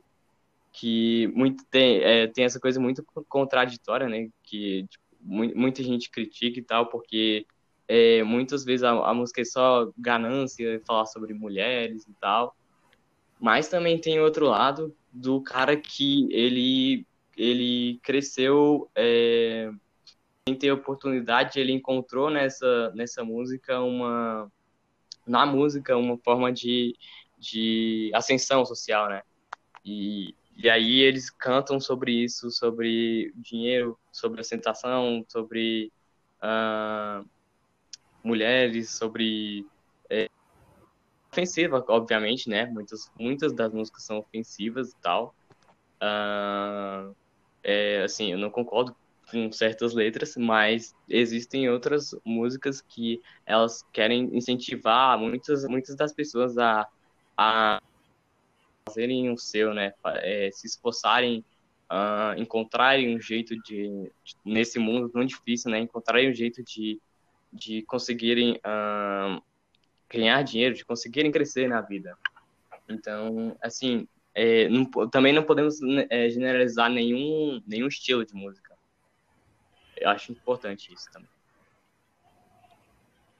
que muito tem, é, tem essa coisa muito contraditória, né? Que tipo, mu- muita gente critica e tal, porque é, muitas vezes a, a música é só ganância, falar sobre mulheres e tal. Mas também tem outro lado do cara que ele, ele cresceu é, sem ter oportunidade, ele encontrou nessa, nessa música uma na música uma forma de, de ascensão social, né? E, e aí eles cantam sobre isso, sobre dinheiro, sobre ostentação, sobre ah, mulheres, sobre é, ofensiva, obviamente, né? Muitas, muitas das músicas são ofensivas e tal. Ah, é, assim, eu não concordo com certas letras, mas existem outras músicas que elas querem incentivar muitas, muitas das pessoas a, a fazerem o seu, né? É, se esforçarem, uh, encontrarem um jeito de, de, nesse mundo tão difícil, né? Encontrarem um jeito de, de conseguirem uh, ganhar dinheiro, de conseguirem crescer na vida. Então, assim, é, não, também não podemos né, é, generalizar nenhum, nenhum estilo de música. Eu acho importante isso também.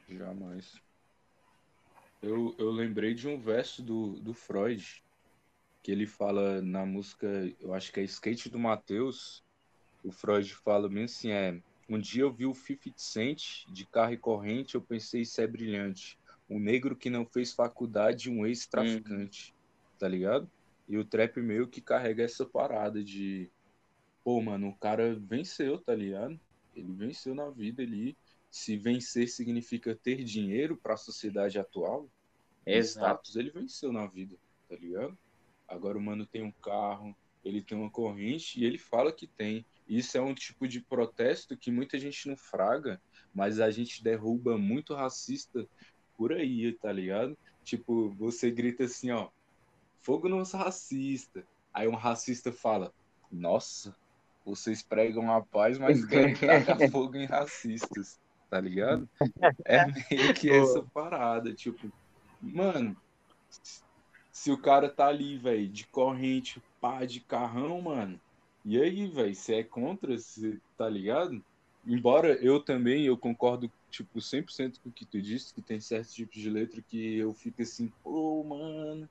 Jamais. Eu, eu lembrei de um verso do, do Freud, que ele fala na música, eu acho que é Skate do Matheus, o Freud fala bem assim, é, um dia eu vi o 50 Cent de carro e corrente, eu pensei isso é brilhante. Um negro que não fez faculdade, um ex-traficante, hum. tá ligado? E o trap meio que carrega essa parada de. Pô, mano, o cara venceu, tá ligado? Ele venceu na vida ali. Se vencer significa ter dinheiro para a sociedade atual, Exato. status, ele venceu na vida, tá ligado? Agora o mano tem um carro, ele tem uma corrente e ele fala que tem. Isso é um tipo de protesto que muita gente não fraga, mas a gente derruba muito racista por aí, tá ligado? Tipo, você grita assim, ó, fogo nos racistas. Aí um racista fala: Nossa, vocês pregam a paz, mas querem tacar fogo em racistas, tá ligado? É meio que essa parada, tipo, mano, se o cara tá ali, velho, de corrente, pá, de carrão, mano, e aí, velho, você é contra, você tá ligado? Embora eu também, eu concordo, tipo, 100% com o que tu disse, que tem certos tipos de letra que eu fico assim, pô, mano,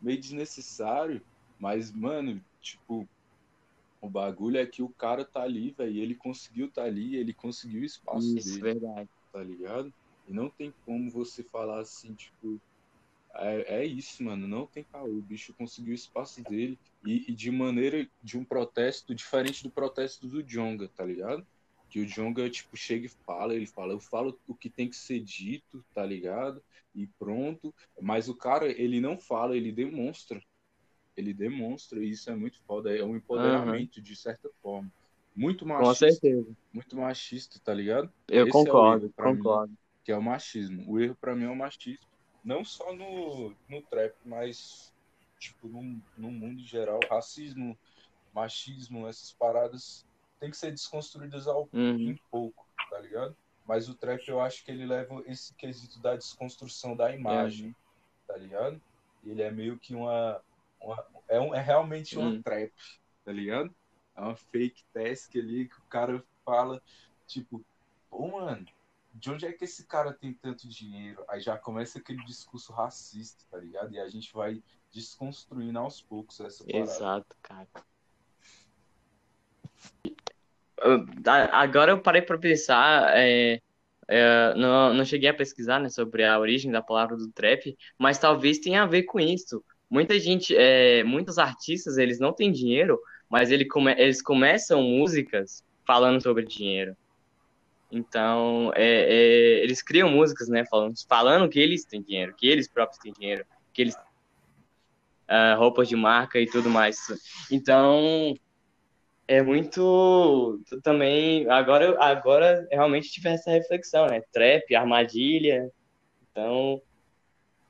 meio desnecessário, mas, mano, tipo, o bagulho é que o cara tá ali, velho, ele conseguiu tá ali, ele conseguiu o espaço Isso, dele. verdade. Tá ligado? E não tem como você falar assim, tipo, é, é isso, mano, não tem caô, o bicho conseguiu o espaço dele e, e de maneira de um protesto diferente do protesto do Jonga, tá ligado? que o Jonga, tipo, chega e fala, ele fala, eu falo o que tem que ser dito, tá ligado? E pronto. Mas o cara, ele não fala, ele demonstra. Ele demonstra, e isso é muito foda. É um empoderamento, uhum. de certa forma. Muito machista. Com certeza. Muito machista, tá ligado? Eu Esse concordo, é concordo. Mim, que é o machismo. O erro para mim é o machismo. Não só no, no trap, mas, tipo, no, no mundo em geral. Racismo, machismo, essas paradas tem que ser desconstruídas ao uhum. em pouco, tá ligado? Mas o trap eu acho que ele leva esse quesito da desconstrução da imagem, uhum. tá ligado? Ele é meio que uma, uma é, um, é realmente uma uhum. trap, tá ligado? É uma fake task ali que o cara fala, tipo, pô, mano, de onde é que esse cara tem tanto dinheiro? Aí já começa aquele discurso racista, tá ligado? E a gente vai desconstruindo aos poucos essa parada. Exato, cara. Agora eu parei para pensar, é, é, não, não cheguei a pesquisar né, sobre a origem da palavra do trap, mas talvez tenha a ver com isso. Muita gente, é, muitos artistas, eles não têm dinheiro, mas ele come, eles começam músicas falando sobre dinheiro. Então, é, é, eles criam músicas, né, falando, falando que eles têm dinheiro, que eles próprios têm dinheiro, que eles uh, roupas de marca e tudo mais. Então, é muito também agora agora realmente tive essa reflexão né trap armadilha então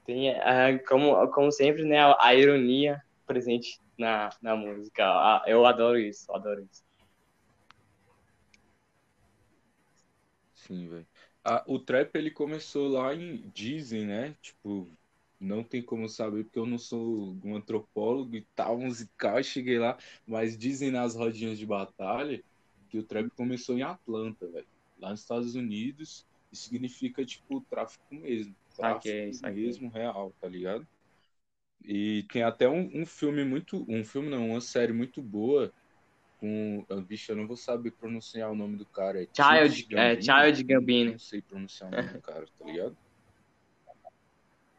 tem a, como como sempre né a, a, ironia presente na, na música eu adoro isso adoro isso sim velho o trap ele começou lá em dizem né tipo não tem como saber, porque eu não sou um antropólogo e tal, musical, cheguei lá, mas dizem nas rodinhas de batalha que o trap começou em Atlanta, velho. Lá nos Estados Unidos, e significa, tipo, tráfico mesmo. Tráfico saquei. mesmo real, tá ligado? E tem até um, um, filme muito. Um filme não, uma série muito boa. Com. Bicho, eu não vou saber pronunciar o nome do cara. É Child, Gambino. É, Child Gambino. Não sei pronunciar o nome do cara, tá ligado?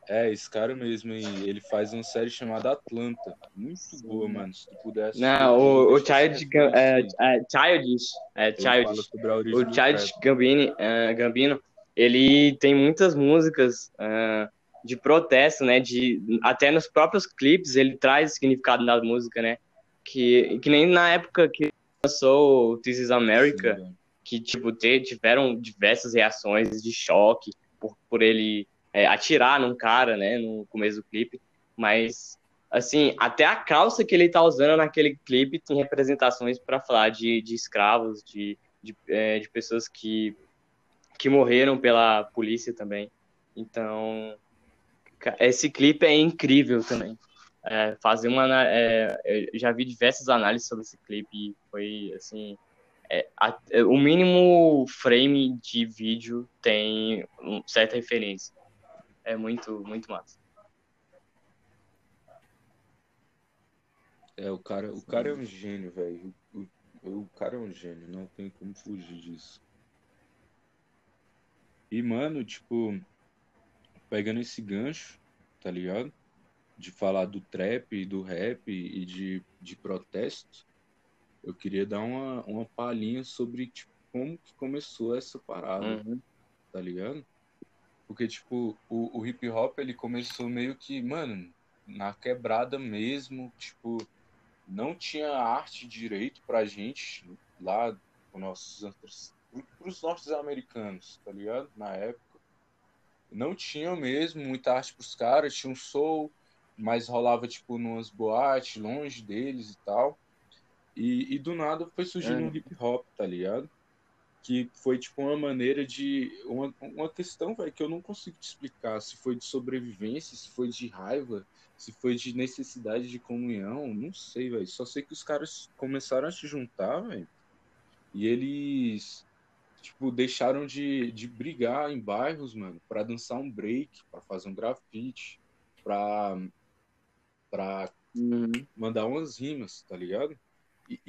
É, esse cara mesmo, e ele faz uma série chamada Atlanta. Muito boa, mano. Se tu pudesse. Não, o, o Child é, é, Childish. É, Childish. O Child Gambino, é, Gambino, ele tem muitas músicas uh, de protesto, né? De, até nos próprios clipes ele traz significado na música, né? Que, que nem na época que lançou This is America, Sim, que, tipo, tiveram diversas reações de choque por, por ele é, atirar num cara, né, no começo do clipe, mas, assim, até a calça que ele tá usando naquele clipe tem representações para falar de, de escravos, de, de, é, de pessoas que, que morreram pela polícia também. Então, esse clipe é incrível também. É, fazer uma, é, eu já vi diversas análises sobre esse clipe e foi, assim, é, a- é, o mínimo frame de vídeo tem um, certa referência. É muito, muito massa. É, o cara, o cara é um gênio, velho. O, o, o cara é um gênio, não tem como fugir disso. E, mano, tipo, pegando esse gancho, tá ligado? De falar do trap e do rap e de, de protesto, eu queria dar uma, uma palhinha sobre, tipo, como que começou essa parada, Uhum. tá ligado? Porque, tipo, o, o hip hop, ele começou meio que, mano, na quebrada mesmo, tipo, não tinha arte direito pra gente lá, os nossos pros norte-americanos, tá ligado? Na época. Não tinha mesmo muita arte pros caras, tinha um soul, mas rolava, tipo, numas boates, longe deles e tal. E, e do nada foi surgindo Uhum. um hip hop, tá ligado? Que foi, tipo, uma maneira de. Uma, uma questão, velho, que eu não consigo te explicar. Se foi de sobrevivência, se foi de raiva, se foi de necessidade de comunhão, não sei, velho. Só sei que os caras começaram a se juntar, velho. E eles, tipo, deixaram de, de brigar em bairros, mano, pra dançar um break, pra fazer um grafite, pra, pra Uhum. mandar umas rimas, tá ligado? E,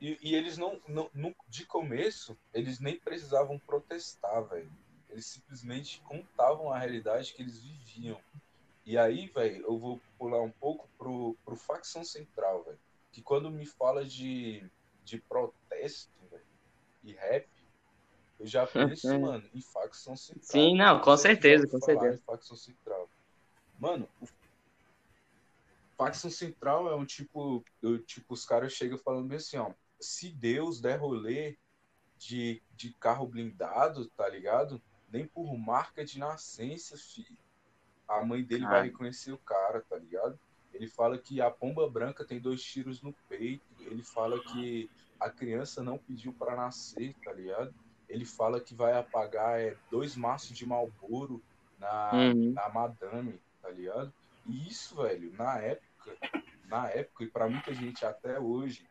e, e- eles não, não, não- de começo, eles nem precisavam protestar, velho. Eles simplesmente contavam a realidade que eles viviam. E aí, velho, eu vou pular um pouco pro, pro facção central, velho. Que quando me fala de, de protesto, velho, e rap, eu já penso, mano, em facção central. Sim, não, com certeza, com certeza. facção central. Mano, o facção central é um tipo, eu, tipo, os caras chegam falando assim, ó, se Deus der rolê de, de carro blindado, tá ligado? Nem por marca de nascença, filho. A mãe dele vai reconhecer o cara, tá ligado? Ele fala que a pomba branca tem dois tiros no peito. Ele fala que a criança não pediu pra nascer, tá ligado? Ele fala que vai apagar é, dois maços de Malboro na, Uhum. na madame, tá ligado? E isso, velho, na época, na época, e pra muita gente até hoje,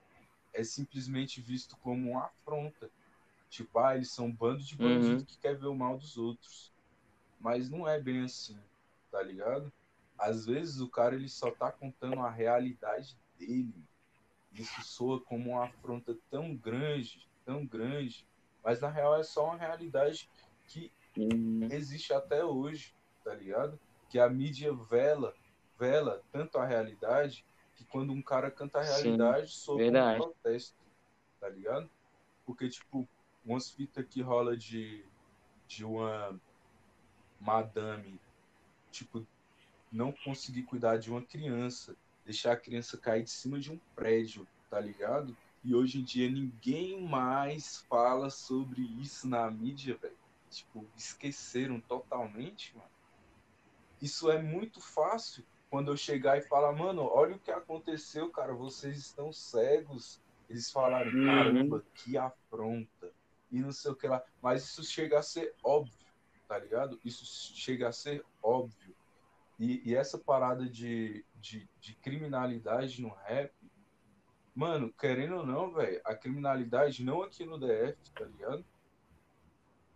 é simplesmente visto como uma afronta. Tipo, ah, eles são um bando de bandidos Uhum. que quer ver o mal dos outros. Mas não é bem assim, tá ligado? Às vezes o cara ele só tá contando a realidade dele. Isso soa como uma afronta tão grande, tão grande, mas na real é só uma realidade que Uhum. existe até hoje, tá ligado? Que a mídia vela, vela tanto a realidade que quando um cara canta a Sim, realidade como um verdade. protesto, tá ligado? Porque, tipo, umas fitas que rola de, de uma madame, tipo, não conseguir cuidar de uma criança, deixar a criança cair de cima de um prédio, tá ligado? E hoje em dia ninguém mais fala sobre isso na mídia, velho. Tipo, esqueceram totalmente, mano. Isso é muito fácil quando eu chegar e falar, mano, olha o que aconteceu, cara, vocês estão cegos. Eles falaram, Uhum. caramba, que afronta. E não sei o que lá. Mas isso chega a ser óbvio, tá ligado? Isso chega a ser óbvio. E, e essa parada de, de, de criminalidade no rap, mano, querendo ou não, velho, a criminalidade não aqui no DF, tá ligado?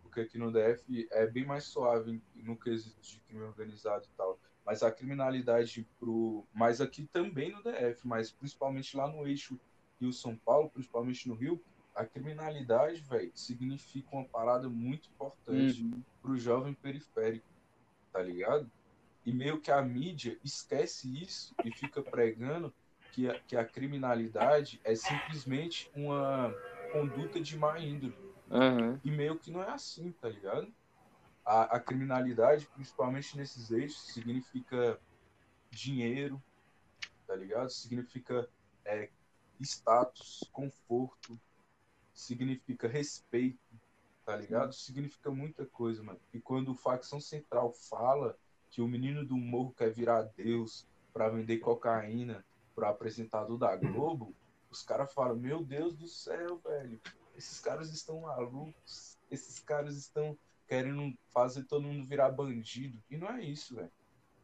Porque aqui no DF é bem mais suave no quesito de crime organizado e tal. Mas a criminalidade pro. Mas aqui também no DF, mas principalmente lá no eixo Rio-São Paulo, principalmente no Rio, a criminalidade, velho, significa uma parada muito importante Uhum. pro jovem periférico, tá ligado? E meio que a mídia esquece isso e fica pregando que a, que a criminalidade é simplesmente uma conduta de má índole. Uhum. E meio que não é assim, tá ligado? A, a criminalidade, principalmente nesses eixos, significa dinheiro, tá ligado? Significa é, status, conforto, significa respeito, tá ligado? Significa muita coisa, mano. E quando o Facção Central fala que o menino do morro quer virar Deus para vender cocaína para apresentador da Globo, os caras falam: Meu Deus do céu, velho, esses caras estão malucos, esses caras estão querendo fazer todo mundo virar bandido. E não é isso, velho.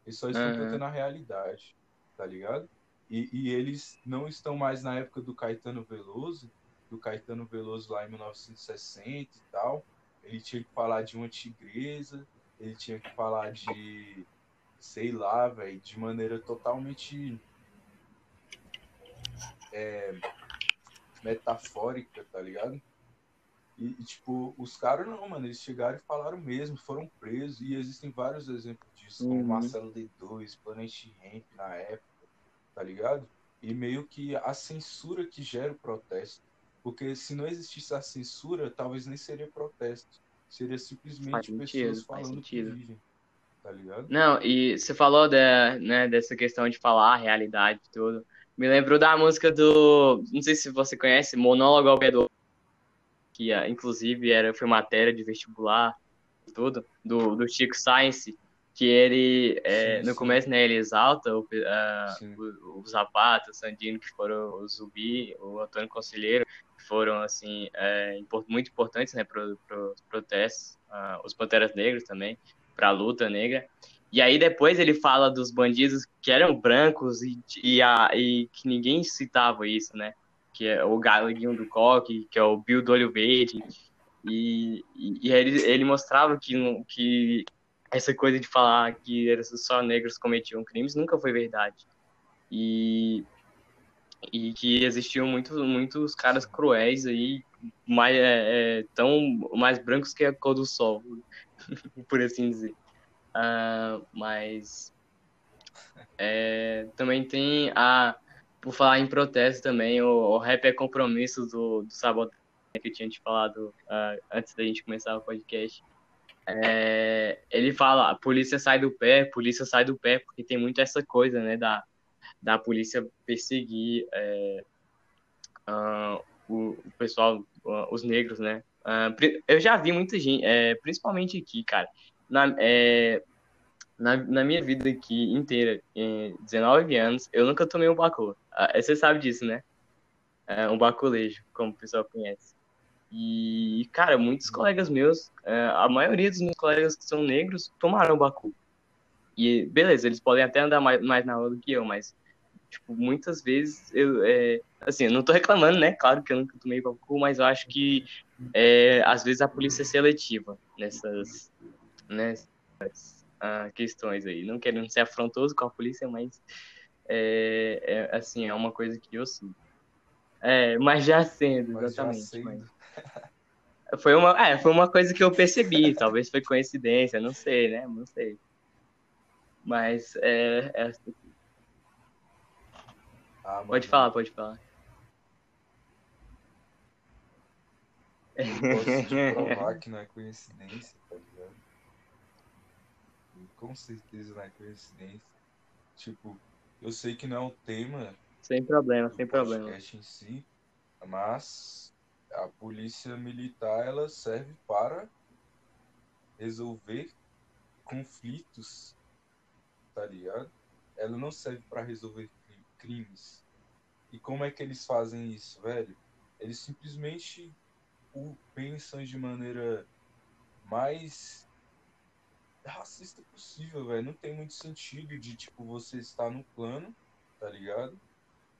Eles só estão uhum. contando a realidade, tá ligado? E, e, eles não estão mais na época do Caetano Veloso, do Caetano Veloso lá em 1960 e tal. Ele tinha que falar de uma tigresa, ele tinha que falar de, sei lá, velho, de maneira totalmente é, metafórica, tá ligado? E, e, tipo, os caras não, mano, eles chegaram e falaram mesmo, foram presos, e existem vários exemplos disso, uhum. como Marcelo D2, Planet Ramp na época, tá ligado? E meio que a censura que gera o protesto. Porque se não existisse a censura, talvez nem seria protesto. Seria simplesmente sentido, pessoas falando sentido. que vivem. Tá ligado? Não, e você falou de, né, dessa questão de falar a realidade e tudo. Me lembrou da música do. Não sei se você conhece, Monólogo ao Pedro. Que inclusive era, foi matéria de vestibular tudo, do, do Chico Science que ele, é, sim, no sim. começo, né, ele exalta o, uh, o, o, Zapata, o Sandino, que foram o Zubi, o Antônio Conselheiro, que foram, assim, é, muito importantes, né, para os pro protestos, uh, os Panteras Negros também, para a luta negra. E aí depois ele fala dos bandidos que eram brancos e, e, a, e que ninguém citava isso, né, que é o Galeguinho do Coque, que é o Bill do Olho Verde, e, e, e ele, ele mostrava que, que essa coisa de falar que só negros cometiam crimes nunca foi verdade. E, e que existiam muitos, muitos caras cruéis aí, mais, é, é, tão mais brancos que a cor do sol, por assim dizer. Uh, mas é, também tem a, por falar em protesto também, o, o rap é compromisso do, do Sabotagem que eu tinha te falado uh, antes da gente começar o podcast. É, ele fala, a polícia sai do pé, polícia sai do pé, porque tem muito essa coisa, né, da, da polícia perseguir é, uh, o, o, pessoal, uh, os negros, né. Eu já vi muita gente, é, principalmente aqui, cara, na, é, na, na, minha vida aqui inteira, em 19 anos, eu nunca tomei um bacu. Você sabe disso, né? um baculejo, como o pessoal conhece. E, cara, muitos colegas meus, é, a maioria dos meus colegas que são negros, tomaram Baku. E, beleza, eles podem até andar mais, na rua do que eu, mas, tipo, muitas vezes, eu, é, assim, eu não tô reclamando, né? Claro que eu nunca tomei Baku, mas eu acho que, é, às vezes, a polícia é seletiva nessas, nessas uh, questões aí. Não querendo ser afrontoso com a polícia, mas, é, é assim, é uma coisa que eu sinto. É, mas já sendo, exatamente. Já sendo. Mas... Foi uma, é, foi uma coisa que eu percebi, talvez foi coincidência, não sei, né? Não sei. Mas é. é... Ah, pode falar, pode falar. Eu posso te provar que não é coincidência, tá ligado? Com certeza não é coincidência. Tipo, eu sei que não é o tema. Sem problema, sem problema. em si, mas a polícia militar ela serve para resolver conflitos, tá ligado? Ela não serve para resolver crimes. E como é que eles fazem isso, velho? Eles simplesmente o pensam de maneira mais racista possível, velho. Não tem muito sentido de, tipo, você estar no plano, tá ligado?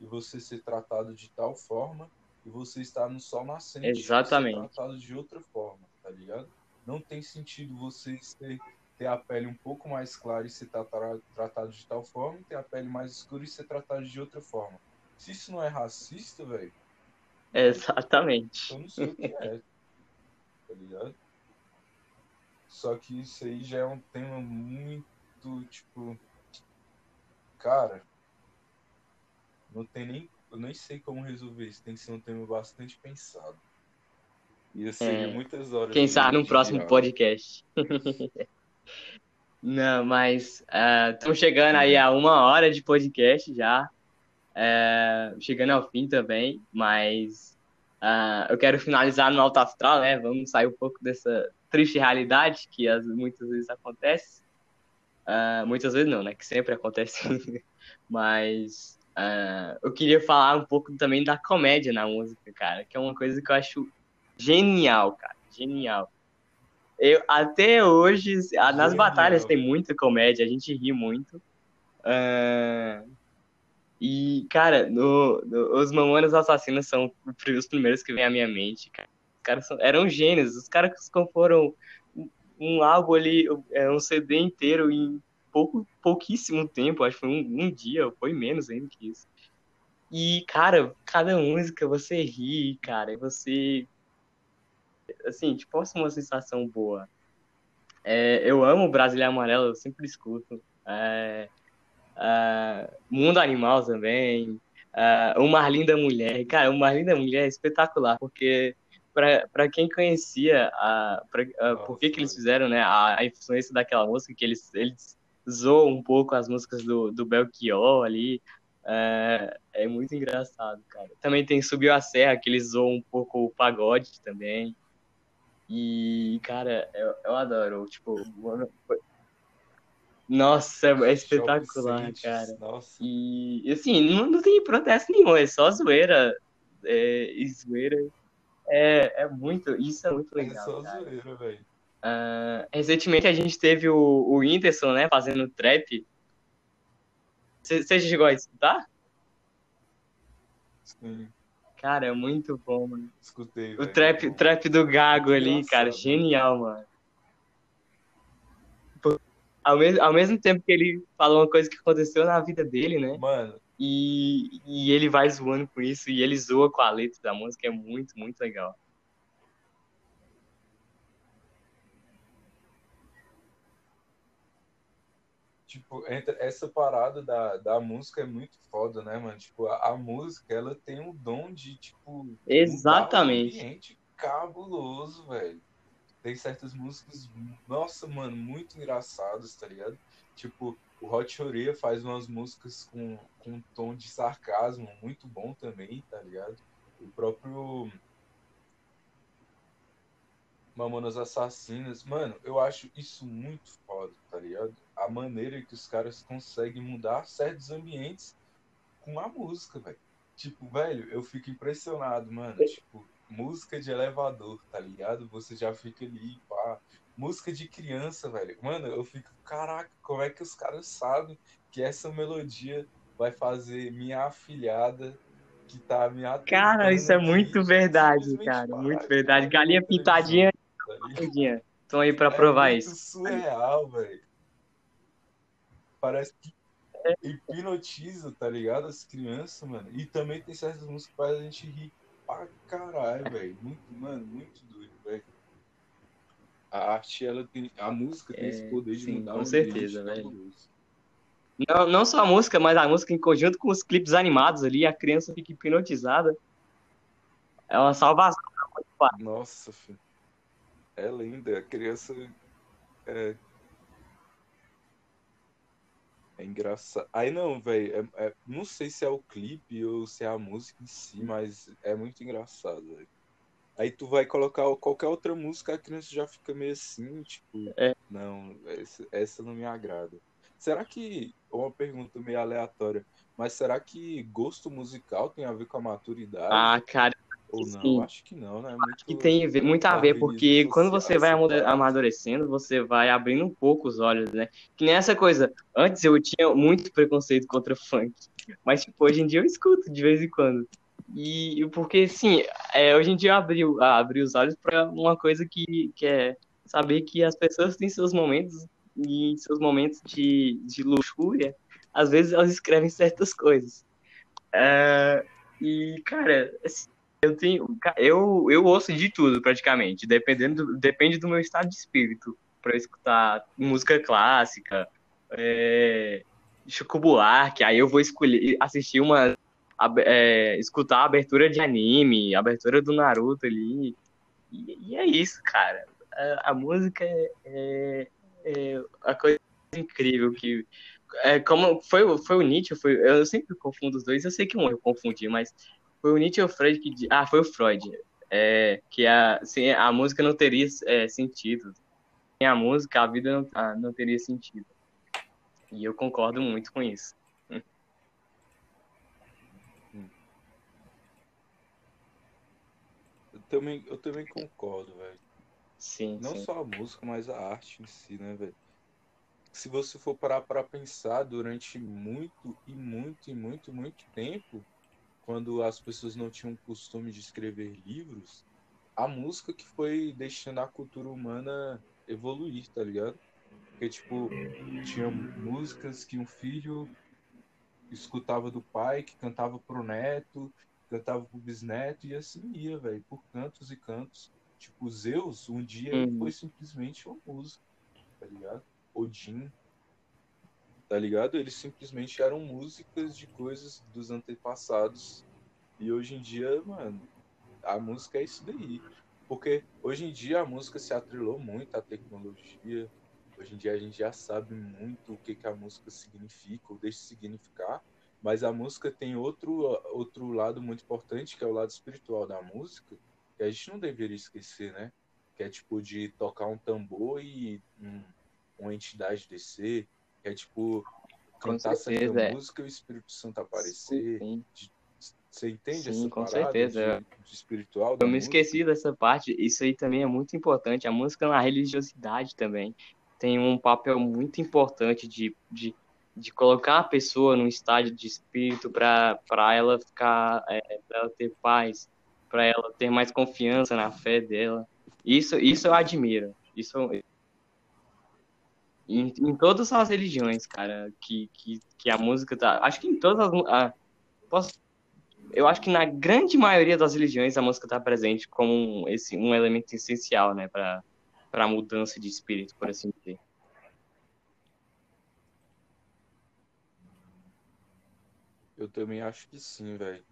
E você ser tratado de tal forma e você está no sol nascente. Exatamente. Você tratado de outra forma, tá ligado? Não tem sentido você ter, ter a pele um pouco mais clara e ser tratado de tal forma, e ter a pele mais escura e ser tratado de outra forma. Se isso não é racista, velho. Exatamente. Eu não sei o que é. tá ligado? Só que isso aí já é um tema muito, tipo. Cara. Não tem nem eu nem sei como resolver isso. Tem que ser um tema bastante pensado. Ia ser é, muitas horas. Quem sabe no próximo podcast. Não, mas estamos uh, chegando aí a uma hora de podcast já. Uh, chegando ao fim também, mas Uh, eu quero finalizar no alto astral, né? Vamos sair um pouco dessa triste realidade que as, muitas vezes acontece. Uh, muitas vezes não, né? Que sempre acontece. Mas uh, eu queria falar um pouco também da comédia na música, cara, que é uma coisa que eu acho genial, cara, genial. Eu, até hoje, nas genial. batalhas tem muita comédia, a gente ri muito. Uh, e, cara, no, no, os Mamonas Assassinos são os primeiros que vêm à minha mente, cara. Caras eram gênios, os caras comporam um álbum ali, é, um CD inteiro em pouco, pouquíssimo tempo, acho que foi um, um dia, foi menos ainda que isso. E, cara, cada música você ri, cara, você. Assim, tipo, é uma sensação boa. É, eu amo Brasília Amarelo, eu sempre escuto. É, é, Mundo Animal também. É, Uma Linda Mulher. Cara, Uma Linda Mulher é espetacular, porque para quem conhecia a, pra, a, por que, que eles fizeram né, a, a, influência daquela música, que eles, eles zoam um pouco as músicas do, do Belchior ali. É, é muito engraçado, cara. Também tem Subiu a Serra, que eles zoam um pouco o pagode também. E, cara, eu, eu adoro. Tipo, nossa, é espetacular, cara. Nossa. E, assim, não, não tem protesto nenhum, é só zoeira. É, e zoeira. É, é muito. Isso é muito legal. É só zoeira, velho. Uh, recentemente a gente teve o, o Whindersson, né, fazendo trap. Você chegou a escutar? Sim. Cara, é muito bom, mano. Escutei. O trap, trap do Gago ali, Nossa, cara, genial, mano. Ao mesmo, ao mesmo tempo que ele falou uma coisa que aconteceu na vida dele, né? Mano. E, e ele vai zoando por isso, e ele zoa com a letra da música, é muito, muito legal. tipo, essa parada da, da música é muito foda, né, mano? Tipo, a, a música, ela tem um dom de, tipo... Exatamente. Um ambiente cabuloso, velho. Tem certas músicas, nossa, mano, muito engraçadas, tá ligado? Tipo, o Hot Oreia faz umas músicas com, com um tom de sarcasmo muito bom também, tá ligado? O próprio Mamonas Assassinas, mano, eu acho isso muito foda, tá ligado? A maneira que os caras conseguem mudar certos ambientes com a música, velho. Tipo, velho, eu fico impressionado, mano. Tipo, música de elevador, tá ligado? Você já fica ali, pá. Música de criança, velho. Mano, eu fico, caraca, como é que os caras sabem que essa melodia vai fazer minha afilhada que tá me Cara, isso é muito verdade, cara. Muito verdade. Galinha pintadinha Rapidinha. Estão aí pra é provar isso. surreal, velho. Parece que hipnotiza, tá ligado? As crianças, mano. E também tem certas músicas que fazem a gente rir pra caralho, velho. Muito, mano, muito doido, velho. A arte, ela tem. A música tem é, esse poder de sim, mudar Com certeza, velho. Não, não só a música, mas a música em conjunto com os clipes animados ali, a criança fica hipnotizada. É uma salvação. Nossa, filho. É linda. A criança é. É engraçado. Aí não, velho. É, é, não sei se é o clipe ou se é a música em si, mas é muito engraçado, véio. Aí tu vai colocar qualquer outra música, a criança já fica meio assim, tipo, é. não, essa, essa não me agrada. Será que, uma pergunta meio aleatória, mas será que gosto musical tem a ver com a maturidade? Ah, cara, ou não? Sim. Acho que não, né? Muito, Acho que tem muito a ver, porque quando você vai amadurecendo, você vai abrindo um pouco os olhos, né? Que nem essa coisa. Antes eu tinha muito preconceito contra funk, mas tipo, hoje em dia eu escuto de vez em quando. E porque, sim, é, hoje em dia eu abri, abri os olhos para uma coisa que, que é saber que as pessoas têm seus momentos e seus momentos de, de luxúria, às vezes elas escrevem certas coisas. É, e, cara, assim, eu tenho. Eu, eu ouço de tudo, praticamente. Dependendo do, depende do meu estado de espírito. para escutar música clássica, é, Buarque, aí eu vou escolher assistir uma. É, escutar a abertura de anime, a abertura do Naruto ali. E, e é isso, cara. A, a música é, é, é, a coisa incrível que. É, como foi, foi o Nietzsche, foi, eu sempre confundo os dois, eu sei que um eu confundi, mas foi o Nietzsche ou o Freud que. Ah, foi o Freud. É, que a, assim, a música não teria é, sentido. Sem a música, a vida não, ah, não teria sentido. E eu concordo muito com isso. Também, eu também concordo, velho. Sim. Não sim. só a música, mas a arte em si, né, velho? Se você for parar para pensar durante muito e muito e muito, muito tempo, quando as pessoas não tinham costume de escrever livros, a música que foi deixando a cultura humana evoluir, tá ligado? Porque, tipo, tinha músicas que um filho escutava do pai, que cantava pro neto, cantava pro bisneto, e assim ia, velho, por cantos e cantos. Tipo, Zeus, um dia Uhum. foi simplesmente uma música, tá ligado? Odin, tá ligado? Eles simplesmente eram músicas de coisas dos antepassados. E hoje em dia, mano, a música é isso daí. Porque hoje em dia a música se atrelou muito à tecnologia. Hoje em dia a gente já sabe muito o que, que a música significa ou deixa de significar. Mas a música tem outro, outro lado muito importante, que é o lado espiritual da música, que a gente não deveria esquecer, né? Que é tipo de tocar um tambor e um, uma entidade descer, que é tipo cantar certeza, é. música e o Espírito Santo aparecer. Sim. Você entende Sim, essa com certeza. De, de espiritual? da Eu me música? esqueci dessa parte. Isso aí também é muito importante. A música na religiosidade também tem um papel muito importante de, de, de colocar a pessoa num estágio de espírito para ela ficar, é, para ela ter paz, para ela ter mais confiança na fé dela. Isso, isso eu admiro. Isso em, em todas as religiões, cara, que, que, que a música tá. Acho que em todas as. ah, posso eu acho que na grande maioria das religiões a música está presente como um, esse, um elemento essencial, né, para para mudança de espírito, por assim dizer. Eu também acho que sim, velho.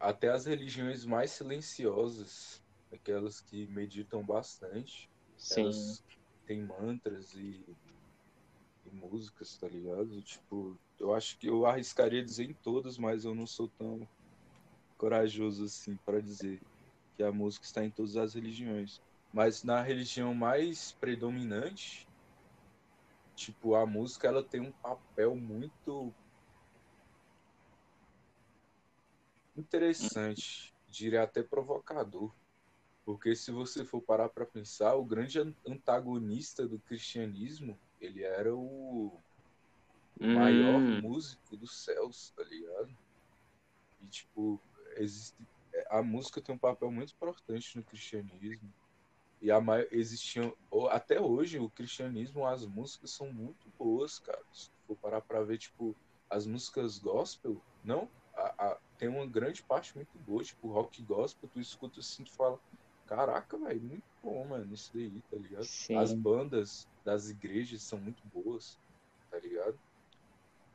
Até as religiões mais silenciosas, aquelas que meditam bastante, Sim, elas têm mantras e, e músicas, tá ligado? Tipo, eu acho que eu arriscaria dizer em todas, mas eu não sou tão corajoso assim para dizer que a música está em todas as religiões. Mas na religião mais predominante, tipo, a música ela tem um papel muito interessante, diria até provocador. Porque se você for parar para pensar, o grande an- antagonista do cristianismo, ele era o maior Hum, músico dos céus, tá ligado? E tipo, existe a música tem um papel muito importante no cristianismo. E a mai- existiam até hoje o cristianismo, as músicas são muito boas, cara. Se for parar para ver tipo as músicas gospel, não, a, a- tem uma grande parte muito boa, tipo rock gospel, tu escuta assim, tu fala, caraca, velho, muito bom, mano, isso daí, tá ligado? sim. As bandas das igrejas são muito boas, tá ligado?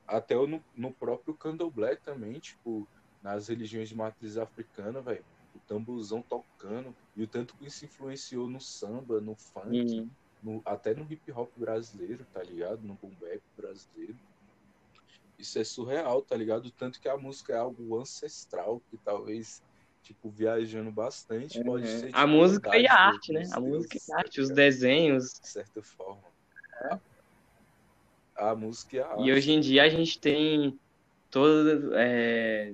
Até no, no próprio candomblé também, tipo, nas religiões de matriz africana, velho, o tamborzão tocando, e o tanto que isso influenciou no samba, no funk, Hum, no- até no hip hop brasileiro, tá ligado? No boom bap brasileiro. Isso é surreal, tá ligado? Tanto que a música é algo ancestral, que talvez, tipo, viajando bastante, pode uhum. ser A tipo, música e a arte, né? A música e a tá arte, os ligado? desenhos. de certa forma. A, a música e a E arte. hoje em dia a gente tem todas é,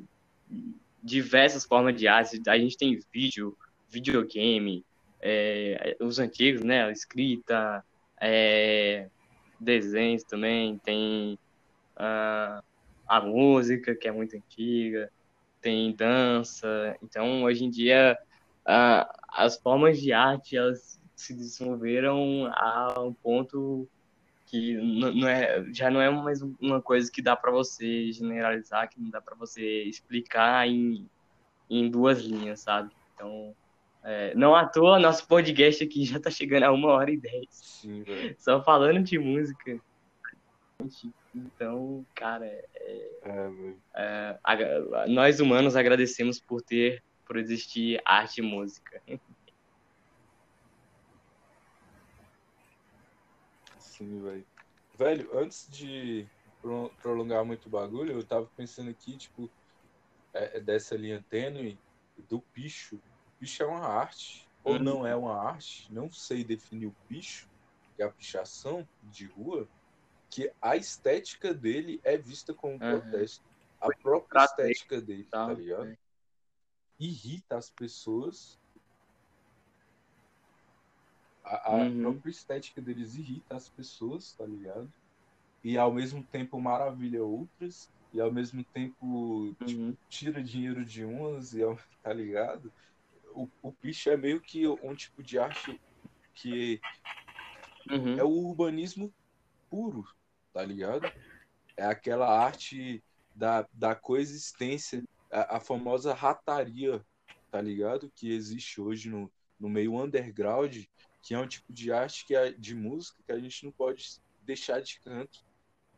diversas formas de arte. A gente tem vídeo, videogame, é, os antigos, né? A escrita, é, desenhos também, tem ah, a música, que é muito antiga, tem dança. Então, hoje em dia, ah, as formas de arte, elas se desenvolveram a um ponto que não é, já não é mais uma coisa que dá para você generalizar, que não dá para você explicar em, em duas linhas, sabe? Então, é, não à toa, nosso podcast aqui já tá chegando a uma hora e dez, Sim, só falando de música. Então, cara, É, velho. é, a- nós humanos agradecemos por ter, por existir arte e música. Sim, velho. Velho, antes de pro- prolongar muito o bagulho, eu tava pensando aqui, tipo, é, é dessa linha tênue do picho. O picho é uma arte, ou não é uma arte, não sei definir o picho, que é a pichação de rua, que a estética dele é vista como Uhum. protesto. A própria estética dele, Tá, tá ligado? é. Irrita as pessoas. A, a Uhum. própria estética deles irrita as pessoas, tá ligado? E ao mesmo tempo maravilha outras, e ao mesmo tempo tipo, Uhum. tira dinheiro de umas, e ao- tá ligado? O, o picho é meio que um tipo de arte que Uhum. é o urbanismo puro, tá ligado? É aquela arte da, da coexistência, a, a famosa rataria, tá ligado? Que existe hoje no, no meio underground, que é um tipo de arte que é de música que a gente não pode deixar de canto,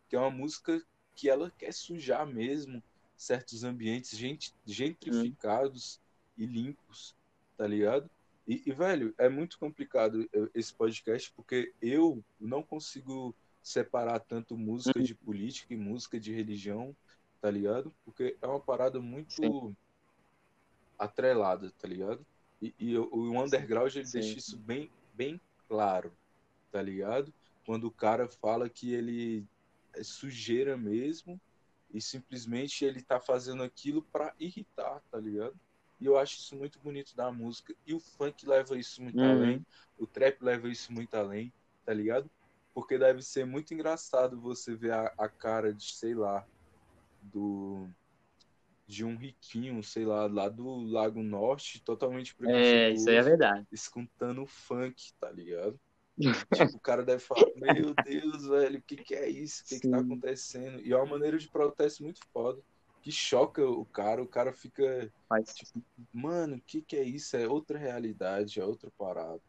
que é uma música que ela quer sujar mesmo certos ambientes gent- gentrificados e limpos, tá ligado? E, e, velho, é muito complicado eu- esse podcast porque eu não consigo separar tanto música de política e música de religião, tá ligado? Porque é uma parada muito atrelada, tá ligado? E, e o underground ele Sim. deixa isso bem, bem claro, tá ligado? Quando o cara fala que ele é sujeira mesmo e simplesmente ele tá fazendo aquilo pra irritar, tá ligado? E eu acho isso muito bonito da música. E o funk leva isso muito Uhum. além, o trap leva isso muito além, tá ligado? Porque deve ser muito engraçado você ver a, a cara de, sei lá, do de um riquinho, sei lá, lá do Lago Norte, totalmente É, isso aí é verdade. escutando funk, tá ligado? Tipo, o cara deve falar, meu Deus, velho, o que que é isso? O que que tá acontecendo? E é uma maneira de protesto muito foda, que choca o cara, o cara fica, Mas, mano, o que que é isso? É outra realidade, é outra parada,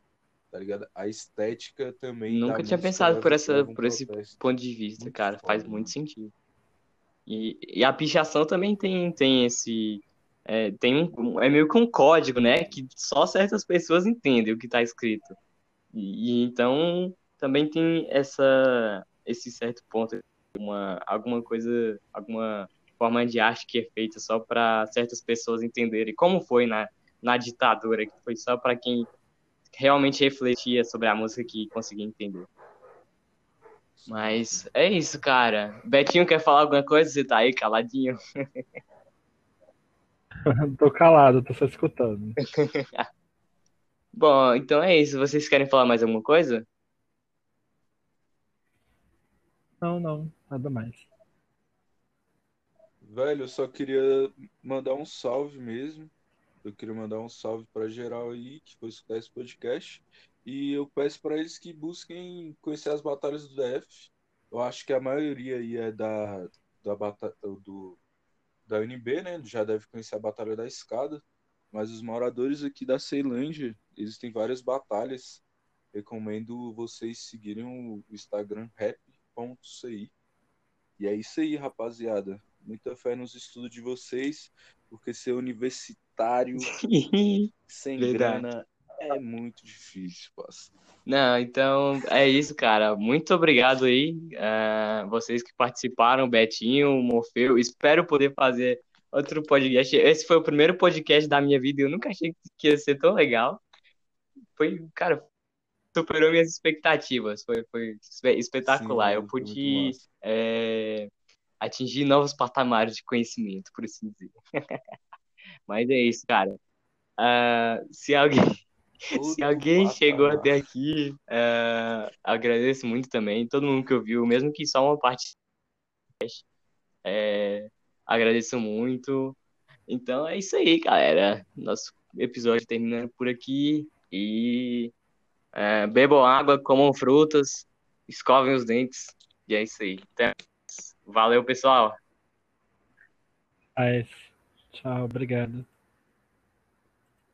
tá ligado? A estética também Nunca da tinha pensado por essa- por esse protesto. ponto de vista, Muito cara, faz foda, muito sentido. E, e a pichação também tem, tem esse. É, tem um, é meio que um código, né? Que só certas pessoas entendem o que tá escrito. E, e então também tem essa, esse certo ponto, uma, alguma coisa, alguma forma de arte que é feita só para certas pessoas entenderem como foi na, na ditadura, que foi só para quem realmente refletia sobre a música que conseguia entender. Mas é isso, cara. Betinho quer falar alguma coisa? Você tá aí caladinho? Tô calado, tô só escutando. Bom, então é isso. Vocês querem falar mais alguma coisa? Não, não, nada mais. Velho, eu só queria mandar um salve mesmo. Eu queria mandar um salve pra geral aí que foi escutar esse podcast. E eu peço pra eles que busquem conhecer as batalhas do DF. Eu acho que a maioria aí é da, da, bata, do, da UNB, né? Já deve conhecer a Batalha da Escada. Mas os moradores aqui da Ceilândia, existem várias batalhas. Recomendo vocês seguirem o Instagram rap.ci. E é isso aí, rapaziada. Muita fé nos estudos de vocês, porque ser universitário sem Verdade. grana é muito difícil, parça. Não, então é isso, cara. Muito obrigado aí, ah, vocês que participaram, Betinho, Morfeu. Espero poder fazer outro podcast. Esse foi o primeiro podcast da minha vida e eu nunca achei que ia ser tão legal. Foi, cara, superou minhas expectativas. Foi, foi espe- espetacular. Sim, Eu pude é, atingir novos patamares de conhecimento, por assim dizer. Mas é isso, cara. Ah, se alguém se alguém chegou até aqui, é, agradeço muito também. Todo mundo que ouviu, mesmo que só uma parte. É, agradeço muito. Então é isso aí, galera. Nosso episódio terminando por aqui. E é, bebam água, comam frutas, escovem os dentes. E é isso aí. Até mais. Valeu, pessoal. Mas, tchau, obrigado.